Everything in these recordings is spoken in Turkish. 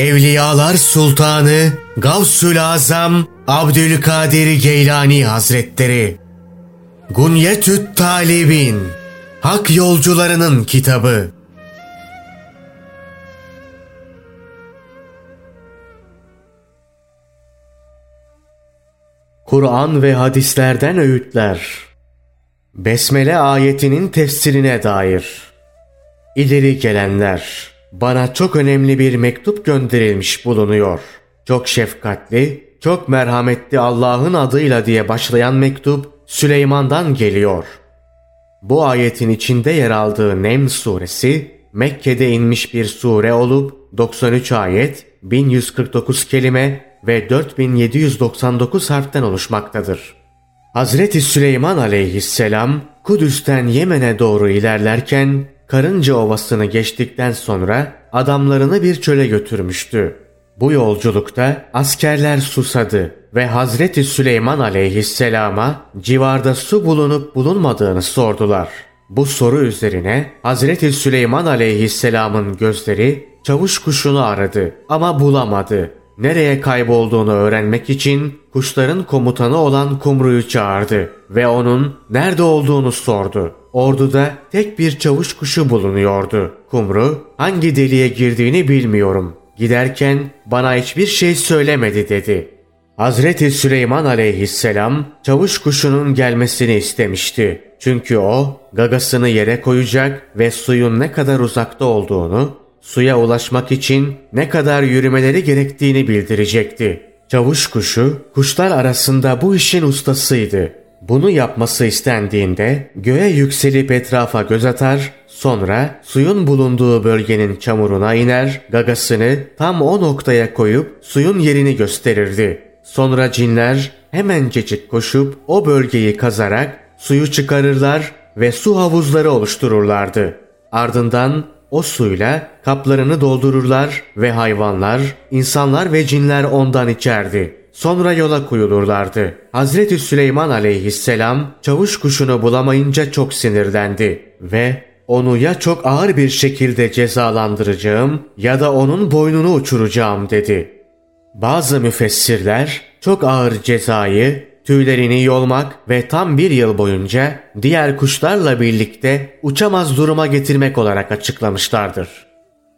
Evliyalar Sultanı Gavsül Azam Abdülkadir Geylani Hazretleri. Gunyetüt Talibin Hak Yolcularının Kitabı. Kur'an ve hadislerden öğütler. Besmele ayetinin tefsirine dair. İleri gelenler bana çok önemli bir mektup gönderilmiş bulunuyor. Çok şefkatli, çok merhametli Allah'ın adıyla diye başlayan mektup Süleyman'dan geliyor. Bu ayetin içinde yer aldığı Nem suresi Mekke'de inmiş bir sure olup 93 ayet, 1149 kelime ve 4799 harften oluşmaktadır. Hazreti Süleyman aleyhisselam Kudüs'ten Yemen'e doğru ilerlerken Karınca Ovası'nı geçtikten sonra adamlarını bir çöle götürmüştü. Bu yolculukta askerler susadı ve Hazreti Süleyman aleyhisselama civarda su bulunup bulunmadığını sordular. Bu soru üzerine Hazreti Süleyman aleyhisselamın gözleri çavuş kuşunu aradı ama bulamadı. Nereye kaybolduğunu öğrenmek için kuşların komutanı olan Kumru'yu çağırdı ve onun nerede olduğunu sordu. Orduda tek bir çavuş kuşu bulunuyordu. Kumru hangi deliğe girdiğini bilmiyorum. Giderken bana hiçbir şey söylemedi dedi. Hazreti Süleyman aleyhisselam çavuş kuşunun gelmesini istemişti. Çünkü o gagasını yere koyacak ve suyun ne kadar uzakta olduğunu, suya ulaşmak için ne kadar yürümeleri gerektiğini bildirecekti. Çavuş kuşu kuşlar arasında bu işin ustasıydı. Bunu yapması istendiğinde göğe yükselip etrafa göz atar, sonra suyun bulunduğu bölgenin çamuruna iner, gagasını tam o noktaya koyup suyun yerini gösterirdi. Sonra cinler hemencecik koşup o bölgeyi kazarak suyu çıkarırlar ve su havuzları oluştururlardı. Ardından o suyla kaplarını doldururlar ve hayvanlar, insanlar ve cinler ondan içerdi. Sonra yola koyulurlardı. Hazreti Süleyman aleyhisselam çavuş kuşunu bulamayınca çok sinirlendi ve onu ya çok ağır bir şekilde cezalandıracağım ya da onun boynunu uçuracağım dedi. Bazı müfessirler çok ağır cezayı tüylerini yolmak ve tam bir yıl boyunca diğer kuşlarla birlikte uçamaz duruma getirmek olarak açıklamışlardır.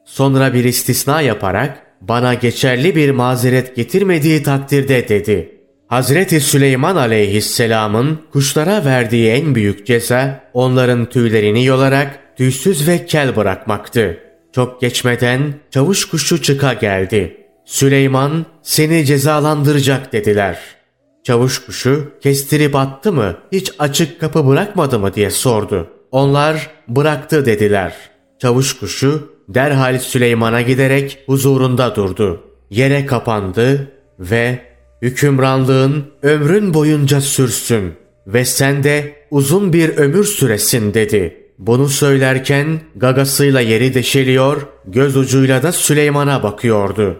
Sonra bir istisna yaparak bana geçerli bir mazeret getirmediği takdirde dedi. Hazreti Süleyman aleyhisselamın kuşlara verdiği en büyük ceza onların tüylerini yolarak tüysüz ve kel bırakmaktı. Çok geçmeden çavuş kuşu çıka geldi. Süleyman seni cezalandıracak dediler. Çavuş kuşu kestirip attı mı hiç açık kapı bırakmadı mı diye sordu. Onlar bıraktı dediler. Çavuş kuşu derhal Süleyman'a giderek huzurunda durdu. Yere kapandı ve hükümranlığın ömrün boyunca sürsün ve sen de uzun bir ömür süresin dedi. Bunu söylerken gagasıyla yeri deşeliyor, göz ucuyla da Süleyman'a bakıyordu.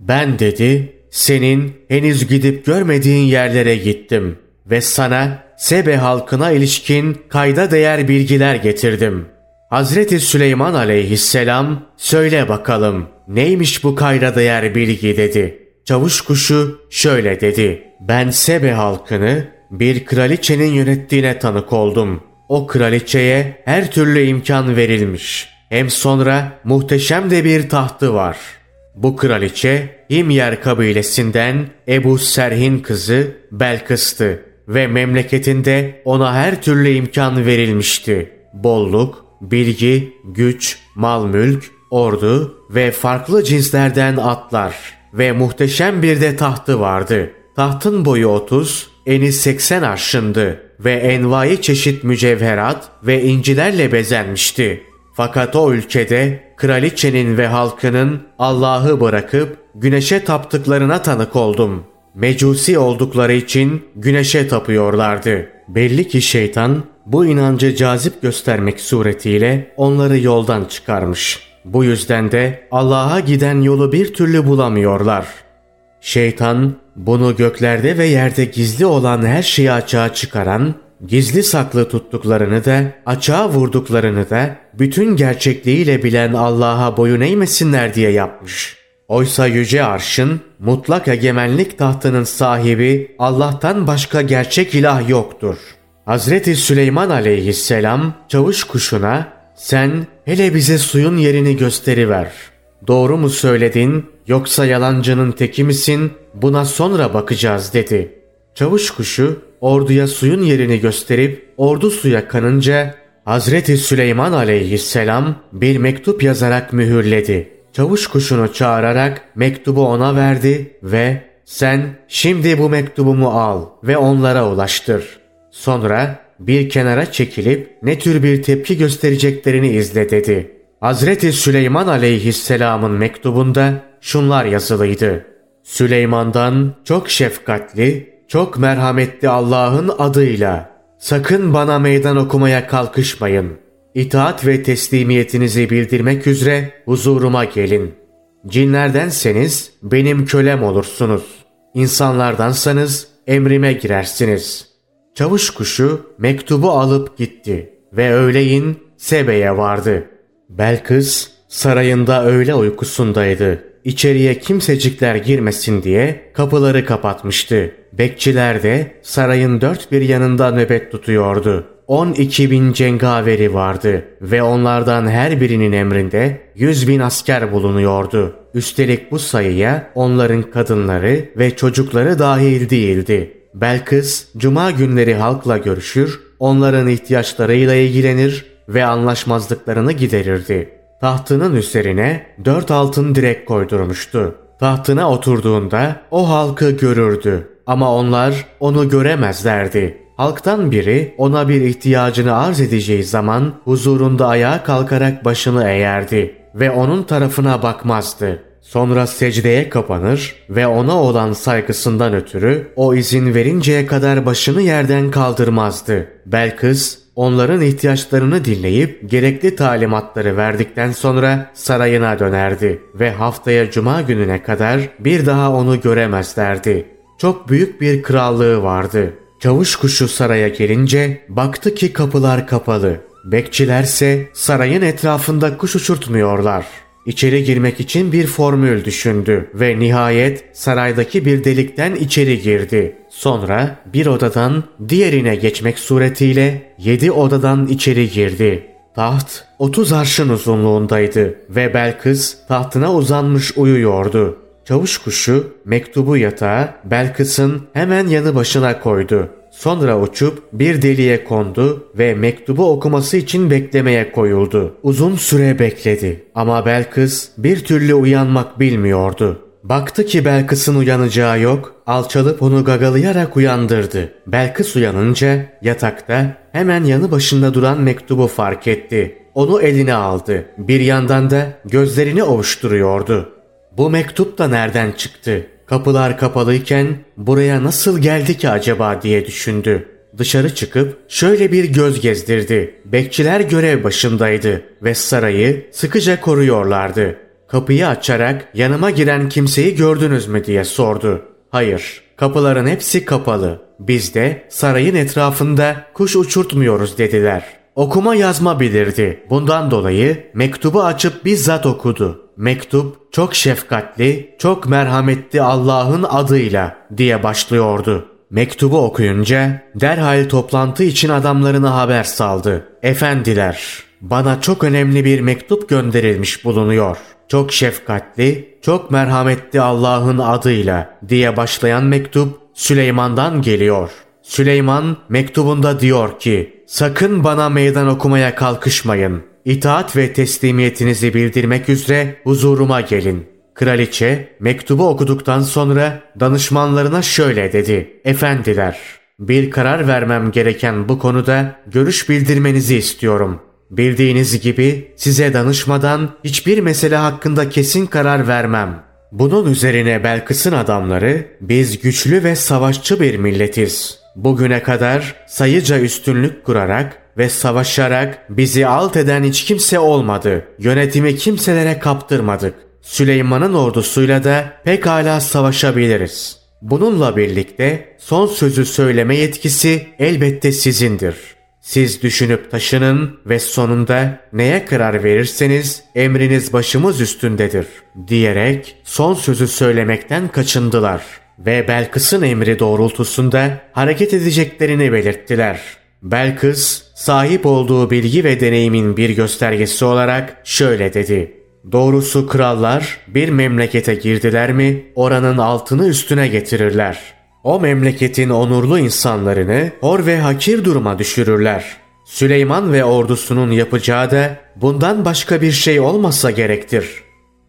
Ben dedi, senin henüz gidip görmediğin yerlere gittim ve sana Sebe halkına ilişkin kayda değer bilgiler getirdim. Hazreti Süleyman aleyhisselam söyle bakalım neymiş bu kayda değer bilgi dedi. Çavuş kuşu şöyle dedi. Ben Sebe halkını bir kraliçenin yönettiğine tanık oldum. O kraliçeye her türlü imkan verilmiş. Hem sonra muhteşem de bir tahtı var. Bu kraliçe Himyer kabilesinden Ebu Serhin kızı Belkıs'tı ve memleketinde ona her türlü imkan verilmişti. Bolluk, bilgi, güç, mal mülk, ordu ve farklı cinslerden atlar ve muhteşem bir de tahtı vardı. Tahtın boyu 30, eni 80 arşındı ve envai çeşit mücevherat ve incilerle bezenmişti. Fakat o ülkede kraliçenin ve halkının Allah'ı bırakıp güneşe taptıklarına tanık oldum. Mecusi oldukları için güneşe tapıyorlardı. Belli ki şeytan bu inancı cazip göstermek suretiyle onları yoldan çıkarmış. Bu yüzden de Allah'a giden yolu bir türlü bulamıyorlar. Şeytan bunu göklerde ve yerde gizli olan her şeyi açığa çıkaran, gizli saklı tuttuklarını da, açığa vurduklarını da bütün gerçekliğiyle bilen Allah'a boyun eğmesinler diye yapmış. Oysa yüce arşın mutlak egemenlik tahtının sahibi Allah'tan başka gerçek ilah yoktur. Hazreti Süleyman aleyhisselam çavuş kuşuna sen hele bize suyun yerini gösteriver. Doğru mu söyledin yoksa yalancının teki misin buna sonra bakacağız dedi. Çavuş kuşu orduya suyun yerini gösterip ordu suya kanınca Hazreti Süleyman aleyhisselam bir mektup yazarak mühürledi. Çavuş kuşunu çağırarak mektubu ona verdi ve sen şimdi bu mektubumu al ve onlara ulaştır. Sonra bir kenara çekilip ne tür bir tepki göstereceklerini izle dedi. Hazreti Süleyman aleyhisselamın mektubunda şunlar yazılıydı. Süleyman'dan çok şefkatli, çok merhametli Allah'ın adıyla sakın bana meydan okumaya kalkışmayın. İtaat ve teslimiyetinizi bildirmek üzere huzuruma gelin. Cinlerdenseniz benim kölem olursunuz. İnsanlardansanız emrime girersiniz. Çavuş kuşu mektubu alıp gitti ve öğleyin Sebe'ye vardı. Belkıs sarayında öğle uykusundaydı. İçeriye kimsecikler girmesin diye kapıları kapatmıştı. Bekçiler de sarayın dört bir yanında nöbet tutuyordu. 12 bin cengaveri vardı ve onlardan her birinin emrinde 100 bin asker bulunuyordu. Üstelik bu sayıya onların kadınları ve çocukları dahil değildi. Belkıs cuma günleri halkla görüşür, onların ihtiyaçlarıyla ilgilenir ve anlaşmazlıklarını giderirdi. Tahtının üzerine dört altın direk koydurmuştu. Tahtına oturduğunda o halkı görürdü ama onlar onu göremezlerdi. Halktan biri ona bir ihtiyacını arz edeceği zaman huzurunda ayağa kalkarak başını eğerdi ve onun tarafına bakmazdı. Sonra secdeye kapanır ve ona olan saygısından ötürü o izin verinceye kadar başını yerden kaldırmazdı. Belkıs onların ihtiyaçlarını dinleyip gerekli talimatları verdikten sonra sarayına dönerdi ve haftaya cuma gününe kadar bir daha onu göremezlerdi. Çok büyük bir krallığı vardı. Çavuş kuşu saraya gelince baktı ki kapılar kapalı. Bekçilerse sarayın etrafında kuş uçurtmuyorlar. İçeri girmek için bir formül düşündü ve nihayet saraydaki bir delikten içeri girdi. Sonra bir odadan diğerine geçmek suretiyle yedi odadan içeri girdi. Taht 30 arşın uzunluğundaydı ve Belkıs tahtına uzanmış uyuyordu. Çavuş kuşu mektubu yatağa Belkıs'ın hemen yanı başına koydu. Sonra uçup bir deliğe kondu ve mektubu okuması için beklemeye koyuldu. Uzun süre bekledi ama Belkıs bir türlü uyanmak bilmiyordu. Baktı ki Belkıs'ın uyanacağı yok, alçalıp onu gagalayarak uyandırdı. Belkıs uyanınca yatakta hemen yanı başında duran mektubu fark etti. Onu eline aldı. Bir yandan da gözlerini ovuşturuyordu. Bu mektup da nereden çıktı? Kapılar kapalıyken buraya nasıl geldi ki acaba diye düşündü. Dışarı çıkıp şöyle bir göz gezdirdi. Bekçiler görev başındaydı ve sarayı sıkıca koruyorlardı. Kapıyı açarak yanıma giren kimseyi gördünüz mü diye sordu. Hayır, kapıların hepsi kapalı. Biz de sarayın etrafında kuş uçurtmuyoruz dediler. Okuma yazma bilirdi. Bundan dolayı mektubu açıp bizzat okudu. Mektup çok şefkatli, çok merhametli Allah'ın adıyla diye başlıyordu. Mektubu okuyunca derhal toplantı için adamlarına haber saldı. Efendiler, bana çok önemli bir mektup gönderilmiş bulunuyor. Çok şefkatli, çok merhametli Allah'ın adıyla diye başlayan mektup Süleyman'dan geliyor. Süleyman mektubunda diyor ki, sakın bana meydan okumaya kalkışmayın. İtaat ve teslimiyetinizi bildirmek üzere huzuruma gelin. Kraliçe mektubu okuduktan sonra danışmanlarına şöyle dedi. Efendiler, bir karar vermem gereken bu konuda görüş bildirmenizi istiyorum. Bildiğiniz gibi size danışmadan hiçbir mesele hakkında kesin karar vermem. Bunun üzerine Belkıs'ın adamları biz güçlü ve savaşçı bir milletiz. Bugüne kadar sayıca üstünlük kurarak ve savaşarak bizi alt eden hiç kimse olmadı. Yönetimi kimselere kaptırmadık. Süleyman'ın ordusuyla da pekala savaşabiliriz. Bununla birlikte son sözü söyleme yetkisi elbette sizindir. Siz düşünüp taşının ve sonunda neye karar verirseniz emriniz başımız üstündedir diyerek son sözü söylemekten kaçındılar ve Belkıs'ın emri doğrultusunda hareket edeceklerini belirttiler. Belkıs sahip olduğu bilgi ve deneyimin bir göstergesi olarak şöyle dedi. Doğrusu krallar bir memlekete girdiler mi oranın altını üstüne getirirler. O memleketin onurlu insanlarını hor ve hakir duruma düşürürler. Süleyman ve ordusunun yapacağı da bundan başka bir şey olmasa gerektir.''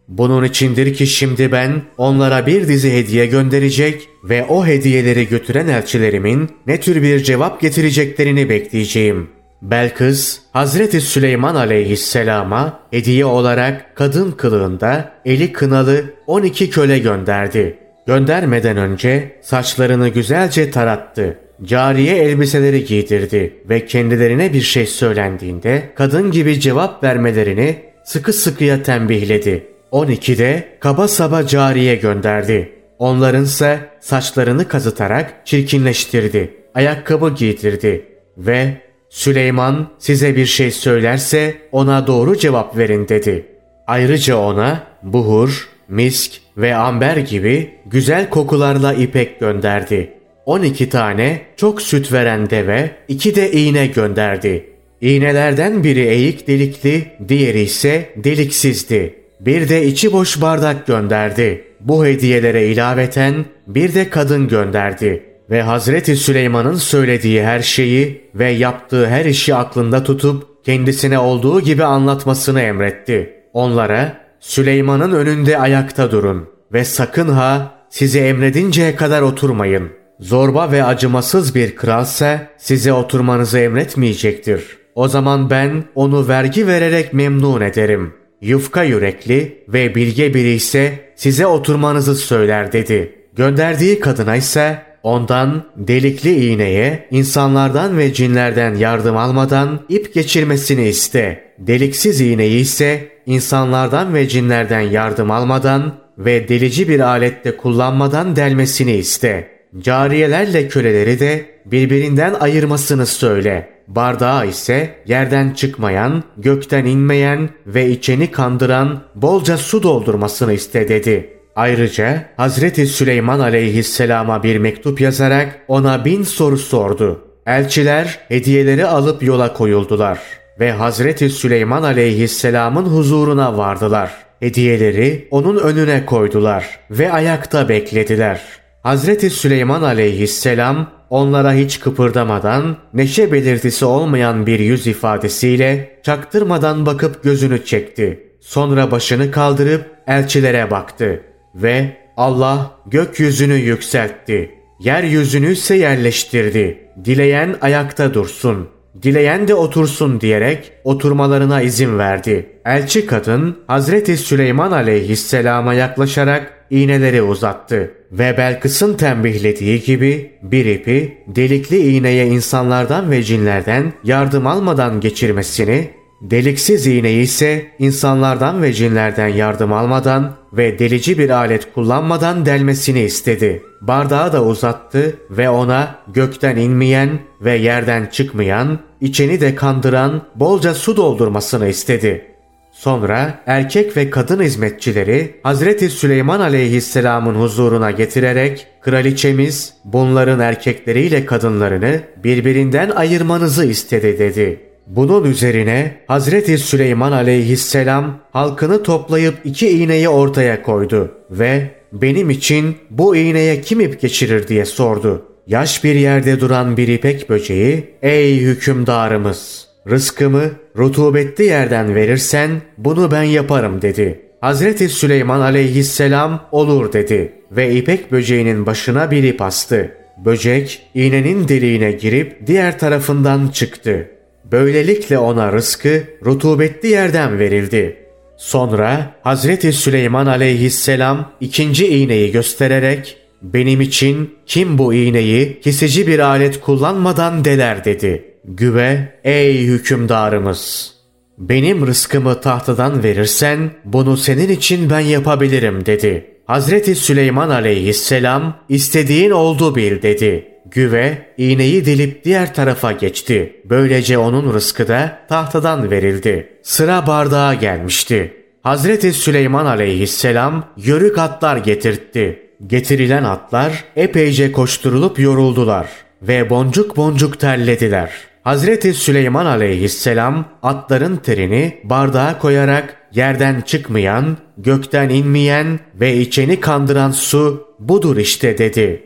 Bunun içindir ki şimdi ben onlara bir dizi hediye gönderecek ve o hediyeleri götüren elçilerimin ne tür bir cevap getireceklerini bekleyeceğim. Belkıs, Hazreti Süleyman aleyhisselama hediye olarak kadın kılığında eli kınalı 12 köle gönderdi. Göndermeden önce saçlarını güzelce tarattı. Cariye elbiseleri giydirdi ve kendilerine bir şey söylendiğinde kadın gibi cevap vermelerini sıkı sıkıya tembihledi. 12'de kaba saba cariye gönderdi. Onlarınsa saçlarını kazıtarak çirkinleştirdi. Ayakkabı giydirdi ve Süleyman size bir şey söylerse ona doğru cevap verin dedi. Ayrıca ona buhur, misk ve amber gibi güzel kokularla ipek gönderdi. 12 tane çok süt veren deve, iki de iğne gönderdi. İğnelerden biri eğik delikli, diğeri ise deliksizdi. Bir de içi boş bardak gönderdi. Bu hediyelere ilaveten bir de kadın gönderdi ve Hazreti Süleyman'ın söylediği her şeyi ve yaptığı her işi aklında tutup kendisine olduğu gibi anlatmasını emretti. Onlara Süleyman'ın önünde ayakta durun ve sakın ha sizi emredinceye kadar oturmayın. Zorba ve acımasız bir kralsa size oturmanızı emretmeyecektir. O zaman ben onu vergi vererek memnun ederim yufka yürekli ve bilge biri ise size oturmanızı söyler dedi. Gönderdiği kadına ise ondan delikli iğneye insanlardan ve cinlerden yardım almadan ip geçirmesini iste. Deliksiz iğneyi ise insanlardan ve cinlerden yardım almadan ve delici bir alette kullanmadan delmesini iste. Cariyelerle köleleri de birbirinden ayırmasını söyle.'' Bardağı ise yerden çıkmayan, gökten inmeyen ve içeni kandıran bolca su doldurmasını iste dedi. Ayrıca Hazreti Süleyman aleyhisselama bir mektup yazarak ona bin soru sordu. Elçiler hediyeleri alıp yola koyuldular ve Hazreti Süleyman aleyhisselamın huzuruna vardılar. Hediyeleri onun önüne koydular ve ayakta beklediler. Hazreti Süleyman aleyhisselam onlara hiç kıpırdamadan, neşe belirtisi olmayan bir yüz ifadesiyle çaktırmadan bakıp gözünü çekti. Sonra başını kaldırıp elçilere baktı ve Allah gökyüzünü yükseltti. Yeryüzünü ise yerleştirdi. Dileyen ayakta dursun. Dileyen de otursun diyerek oturmalarına izin verdi. Elçi kadın Hazreti Süleyman aleyhisselama yaklaşarak iğneleri uzattı ve Belkıs'ın tembihlediği gibi bir ipi delikli iğneye insanlardan ve cinlerden yardım almadan geçirmesini, deliksiz iğneyi ise insanlardan ve cinlerden yardım almadan ve delici bir alet kullanmadan delmesini istedi. Bardağı da uzattı ve ona gökten inmeyen ve yerden çıkmayan, içeni de kandıran bolca su doldurmasını istedi. Sonra erkek ve kadın hizmetçileri Hazreti Süleyman aleyhisselamın huzuruna getirerek kraliçemiz bunların erkekleriyle kadınlarını birbirinden ayırmanızı istedi dedi. Bunun üzerine Hazreti Süleyman aleyhisselam halkını toplayıp iki iğneyi ortaya koydu ve benim için bu iğneye kim ip geçirir diye sordu. Yaş bir yerde duran bir ipek böceği ey hükümdarımız Rızkımı rutubetli yerden verirsen bunu ben yaparım dedi. Hazreti Süleyman aleyhisselam olur dedi ve ipek böceğinin başına bir ip astı. Böcek iğnenin deliğine girip diğer tarafından çıktı. Böylelikle ona rızkı rutubetli yerden verildi. Sonra Hazreti Süleyman aleyhisselam ikinci iğneyi göstererek benim için kim bu iğneyi kesici bir alet kullanmadan deler dedi.'' Güve ey hükümdarımız! Benim rızkımı tahtadan verirsen bunu senin için ben yapabilirim dedi. Hazreti Süleyman aleyhisselam istediğin oldu bil dedi. Güve iğneyi delip diğer tarafa geçti. Böylece onun rızkı da tahtadan verildi. Sıra bardağa gelmişti. Hazreti Süleyman aleyhisselam yörük atlar getirtti. Getirilen atlar epeyce koşturulup yoruldular ve boncuk boncuk terlediler. Hazreti Süleyman aleyhisselam atların terini bardağa koyarak yerden çıkmayan, gökten inmeyen ve içeni kandıran su budur işte dedi.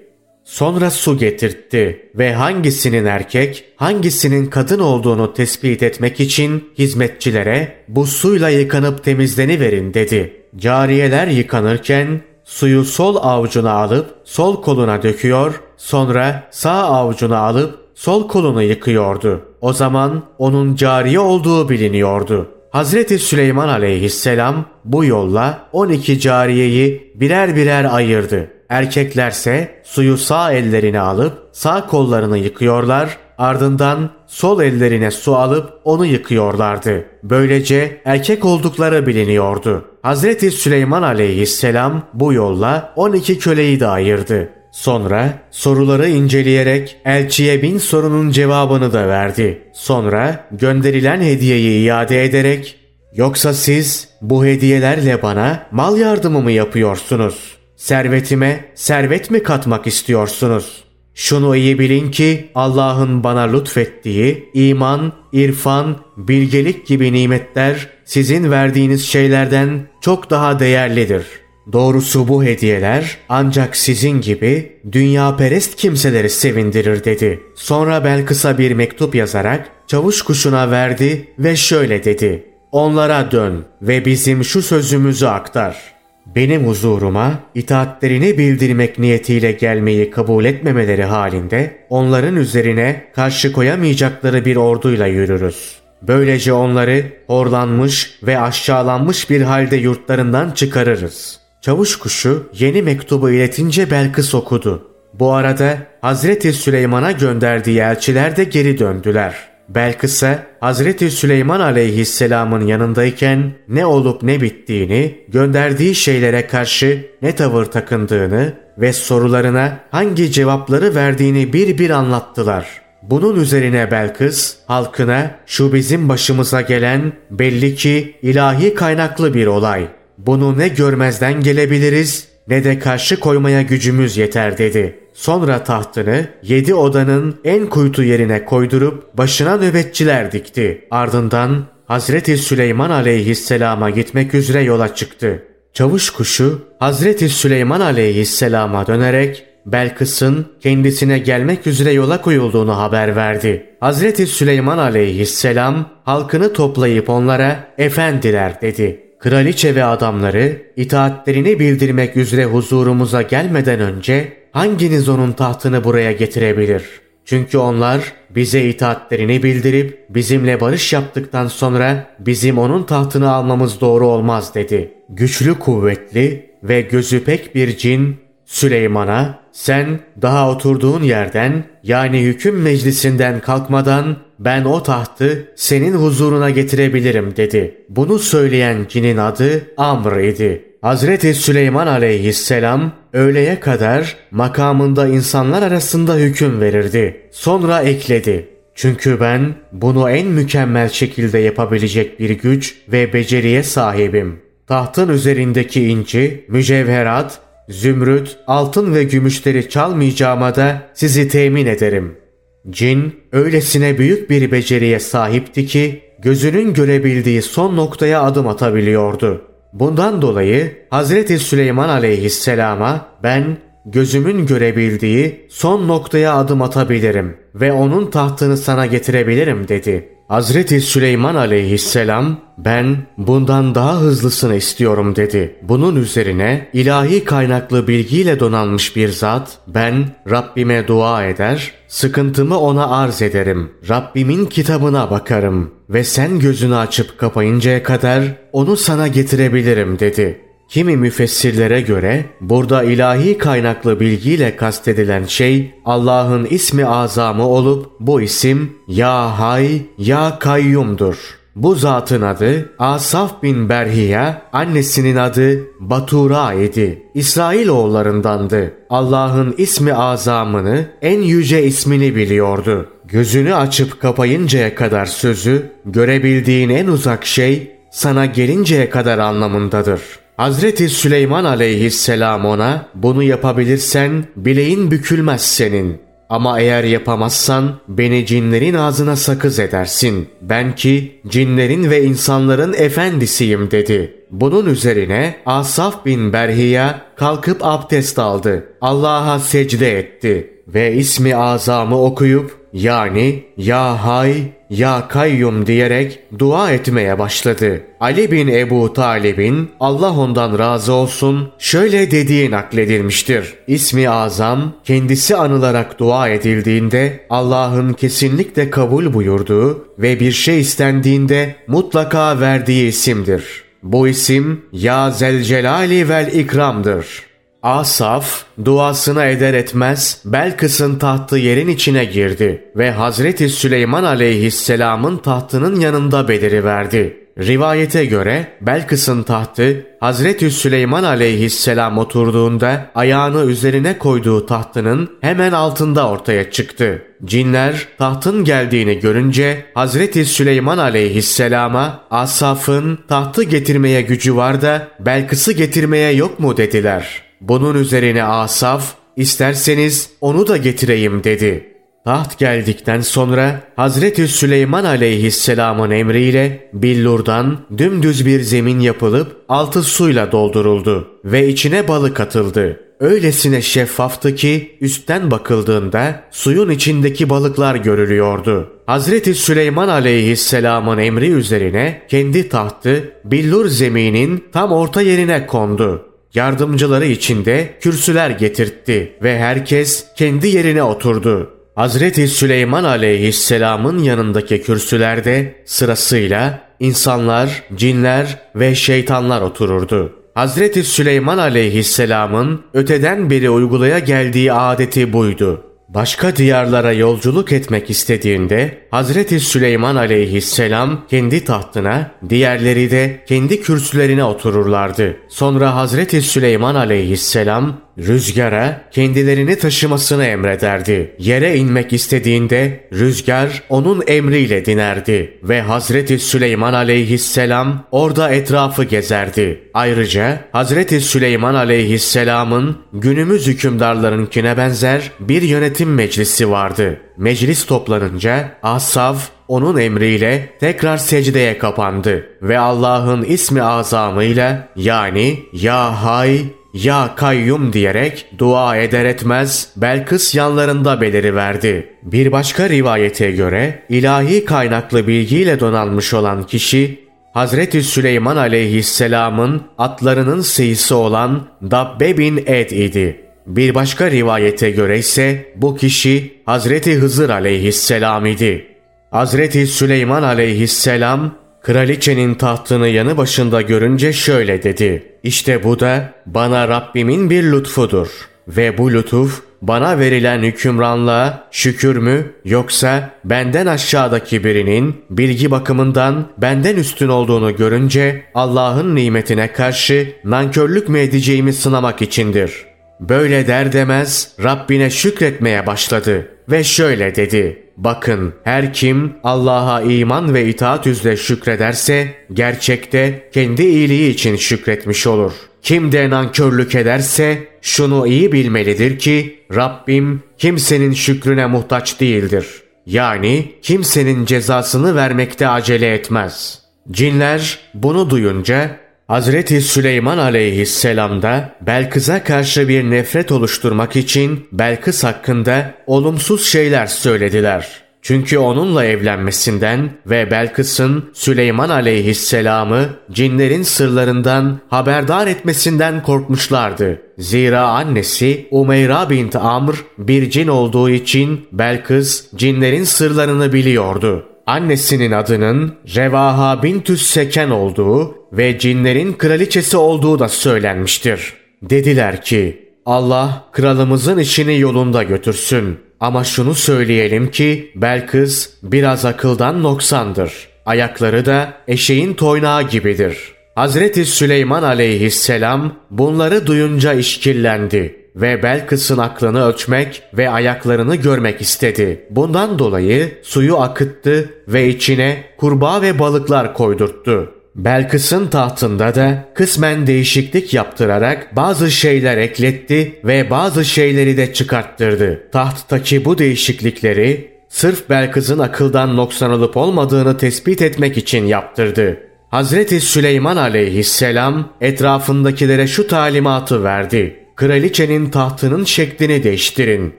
Sonra su getirtti ve hangisinin erkek, hangisinin kadın olduğunu tespit etmek için hizmetçilere bu suyla yıkanıp temizleniverin dedi. Cariyeler yıkanırken suyu sol avucuna alıp sol koluna döküyor, sonra sağ avucuna alıp sol kolunu yıkıyordu. O zaman onun cariye olduğu biliniyordu. Hazreti Süleyman aleyhisselam bu yolla 12 cariyeyi birer birer ayırdı. Erkeklerse suyu sağ ellerine alıp sağ kollarını yıkıyorlar, ardından sol ellerine su alıp onu yıkıyorlardı. Böylece erkek oldukları biliniyordu. Hazreti Süleyman aleyhisselam bu yolla 12 köleyi de ayırdı. Sonra soruları inceleyerek elçiye bin sorunun cevabını da verdi. Sonra gönderilen hediyeyi iade ederek ''Yoksa siz bu hediyelerle bana mal yardımı mı yapıyorsunuz? Servetime servet mi katmak istiyorsunuz?'' Şunu iyi bilin ki Allah'ın bana lütfettiği iman, irfan, bilgelik gibi nimetler sizin verdiğiniz şeylerden çok daha değerlidir.'' Doğrusu bu hediyeler ancak sizin gibi dünya perest kimseleri sevindirir dedi. Sonra Belkıs'a bir mektup yazarak çavuş kuşuna verdi ve şöyle dedi. Onlara dön ve bizim şu sözümüzü aktar. Benim huzuruma itaatlerini bildirmek niyetiyle gelmeyi kabul etmemeleri halinde onların üzerine karşı koyamayacakları bir orduyla yürürüz. Böylece onları horlanmış ve aşağılanmış bir halde yurtlarından çıkarırız.'' Çavuş kuşu yeni mektubu iletince Belkıs okudu. Bu arada Hazreti Süleyman'a gönderdiği elçiler de geri döndüler. Belkıs'a Hazreti Süleyman aleyhisselamın yanındayken ne olup ne bittiğini, gönderdiği şeylere karşı ne tavır takındığını ve sorularına hangi cevapları verdiğini bir bir anlattılar. Bunun üzerine Belkıs halkına şu bizim başımıza gelen belli ki ilahi kaynaklı bir olay. Bunu ne görmezden gelebiliriz ne de karşı koymaya gücümüz yeter dedi. Sonra tahtını yedi odanın en kuytu yerine koydurup başına nöbetçiler dikti. Ardından Hazreti Süleyman aleyhisselama gitmek üzere yola çıktı. Çavuş kuşu Hazreti Süleyman aleyhisselama dönerek Belkıs'ın kendisine gelmek üzere yola koyulduğunu haber verdi. Hazreti Süleyman aleyhisselam halkını toplayıp onlara efendiler dedi. Kraliçe ve adamları itaatlerini bildirmek üzere huzurumuza gelmeden önce hanginiz onun tahtını buraya getirebilir? Çünkü onlar bize itaatlerini bildirip bizimle barış yaptıktan sonra bizim onun tahtını almamız doğru olmaz dedi. Güçlü kuvvetli ve gözü pek bir cin Süleyman'a sen daha oturduğun yerden yani hüküm meclisinden kalkmadan ben o tahtı senin huzuruna getirebilirim dedi. Bunu söyleyen cinin adı Amr idi. Hazreti Süleyman aleyhisselam öğleye kadar makamında insanlar arasında hüküm verirdi. Sonra ekledi. Çünkü ben bunu en mükemmel şekilde yapabilecek bir güç ve beceriye sahibim. Tahtın üzerindeki inci, mücevherat, zümrüt, altın ve gümüşleri çalmayacağıma da sizi temin ederim. Cin öylesine büyük bir beceriye sahipti ki gözünün görebildiği son noktaya adım atabiliyordu. Bundan dolayı Hazreti Süleyman aleyhisselama ben gözümün görebildiği son noktaya adım atabilirim ve onun tahtını sana getirebilirim dedi. Hazreti Süleyman aleyhisselam ben bundan daha hızlısını istiyorum dedi. Bunun üzerine ilahi kaynaklı bilgiyle donanmış bir zat ben Rabbime dua eder, sıkıntımı ona arz ederim. Rabbimin kitabına bakarım ve sen gözünü açıp kapayıncaya kadar onu sana getirebilirim dedi. Kimi müfessirlere göre burada ilahi kaynaklı bilgiyle kastedilen şey Allah'ın ismi azamı olup bu isim Ya Hay Ya Kayyum'dur. Bu zatın adı Asaf bin Berhiya, annesinin adı Batura idi. İsrailoğullarındandı. Allah'ın ismi azamını, en yüce ismini biliyordu. Gözünü açıp kapayıncaya kadar sözü, görebildiğin en uzak şey sana gelinceye kadar anlamındadır. Hazreti Süleyman aleyhisselam ona bunu yapabilirsen bileğin bükülmez senin. Ama eğer yapamazsan beni cinlerin ağzına sakız edersin. Ben ki cinlerin ve insanların efendisiyim dedi. Bunun üzerine Asaf bin Berhiya kalkıp abdest aldı. Allah'a secde etti ve ismi azamı okuyup yani Ya Hay, Ya Kayyum diyerek dua etmeye başladı. Ali bin Ebu Talib'in Allah ondan razı olsun şöyle dediği nakledilmiştir. İsmi azam kendisi anılarak dua edildiğinde Allah'ın kesinlikle kabul buyurduğu ve bir şey istendiğinde mutlaka verdiği isimdir. Bu isim Ya Zelcelali vel İkram'dır. Asaf duasını eder etmez Belkıs'ın tahtı yerin içine girdi ve Hazreti Süleyman aleyhisselamın tahtının yanında beliriverdi. Rivayete göre Belkıs'ın tahtı Hazreti Süleyman aleyhisselam oturduğunda ayağını üzerine koyduğu tahtının hemen altında ortaya çıktı. Cinler tahtın geldiğini görünce Hazreti Süleyman aleyhisselama Asaf'ın tahtı getirmeye gücü var da Belkıs'ı getirmeye yok mu dediler. Bunun üzerine Asaf, isterseniz onu da getireyim dedi. Taht geldikten sonra Hazreti Süleyman aleyhisselamın emriyle billurdan dümdüz bir zemin yapılıp altı suyla dolduruldu ve içine balık atıldı. Öylesine şeffaftı ki üstten bakıldığında suyun içindeki balıklar görülüyordu. Hazreti Süleyman aleyhisselamın emri üzerine kendi tahtı billur zeminin tam orta yerine kondu. Yardımcıları içinde kürsüler getirtti ve herkes kendi yerine oturdu. Hazreti Süleyman aleyhisselamın yanındaki kürsülerde sırasıyla insanlar, cinler ve şeytanlar otururdu. Hazreti Süleyman aleyhisselamın öteden beri uygulaya geldiği adeti buydu. Başka diyarlara yolculuk etmek istediğinde Hazreti Süleyman aleyhisselam kendi tahtına, diğerleri de kendi kürsülerine otururlardı. Sonra Hazreti Süleyman aleyhisselam rüzgara kendilerini taşımasını emrederdi. Yere inmek istediğinde rüzgar onun emriyle dinerdi ve Hazreti Süleyman aleyhisselam orada etrafı gezerdi. Ayrıca Hazreti Süleyman aleyhisselamın günümüz hükümdarlarınkine benzer bir yönetim meclisi vardı. Meclis toplanınca Asaf onun emriyle tekrar secdeye kapandı ve Allah'ın ismi azamıyla yani Ya Hay ya kayyum diyerek dua eder etmez Belkıs yanlarında beliriverdi. Bir başka rivayete göre ilahi kaynaklı bilgiyle donanmış olan kişi Hazreti Süleyman aleyhisselamın atlarının seyisi olan Dabbe bin Ed idi. Bir başka rivayete göre ise bu kişi Hazreti Hızır aleyhisselam idi. Hazreti Süleyman aleyhisselam kraliçenin tahtını yanı başında görünce şöyle dedi. İşte bu da bana Rabbimin bir lütfudur. Ve bu lütuf bana verilen hükümranlığa şükür mü yoksa benden aşağıdaki birinin bilgi bakımından benden üstün olduğunu görünce Allah'ın nimetine karşı nankörlük mü edeceğimi sınamak içindir. Böyle der demez Rabbine şükretmeye başladı ve şöyle dedi. Bakın her kim Allah'a iman ve itaat üzere şükrederse gerçekte kendi iyiliği için şükretmiş olur. Kim de nankörlük ederse şunu iyi bilmelidir ki Rabbim kimsenin şükrüne muhtaç değildir. Yani kimsenin cezasını vermekte acele etmez. Cinler bunu duyunca Hazreti Süleyman aleyhisselam da Belkıs'a karşı bir nefret oluşturmak için Belkıs hakkında olumsuz şeyler söylediler. Çünkü onunla evlenmesinden ve Belkıs'ın Süleyman aleyhisselamı cinlerin sırlarından haberdar etmesinden korkmuşlardı. Zira annesi Umeyra bint Amr bir cin olduğu için Belkıs cinlerin sırlarını biliyordu annesinin adının Revaha bintüs Seken olduğu ve cinlerin kraliçesi olduğu da söylenmiştir. Dediler ki Allah kralımızın işini yolunda götürsün. Ama şunu söyleyelim ki Belkıs biraz akıldan noksandır. Ayakları da eşeğin toynağı gibidir. Hazreti Süleyman aleyhisselam bunları duyunca işkillendi ve Belkıs'ın aklını ölçmek ve ayaklarını görmek istedi. Bundan dolayı suyu akıttı ve içine kurbağa ve balıklar koydurttu. Belkıs'ın tahtında da kısmen değişiklik yaptırarak bazı şeyler ekletti ve bazı şeyleri de çıkarttırdı. Tahttaki bu değişiklikleri sırf Belkıs'ın akıldan noksan olup olmadığını tespit etmek için yaptırdı. Hazreti Süleyman aleyhisselam etrafındakilere şu talimatı verdi. Kraliçenin tahtının şeklini değiştirin.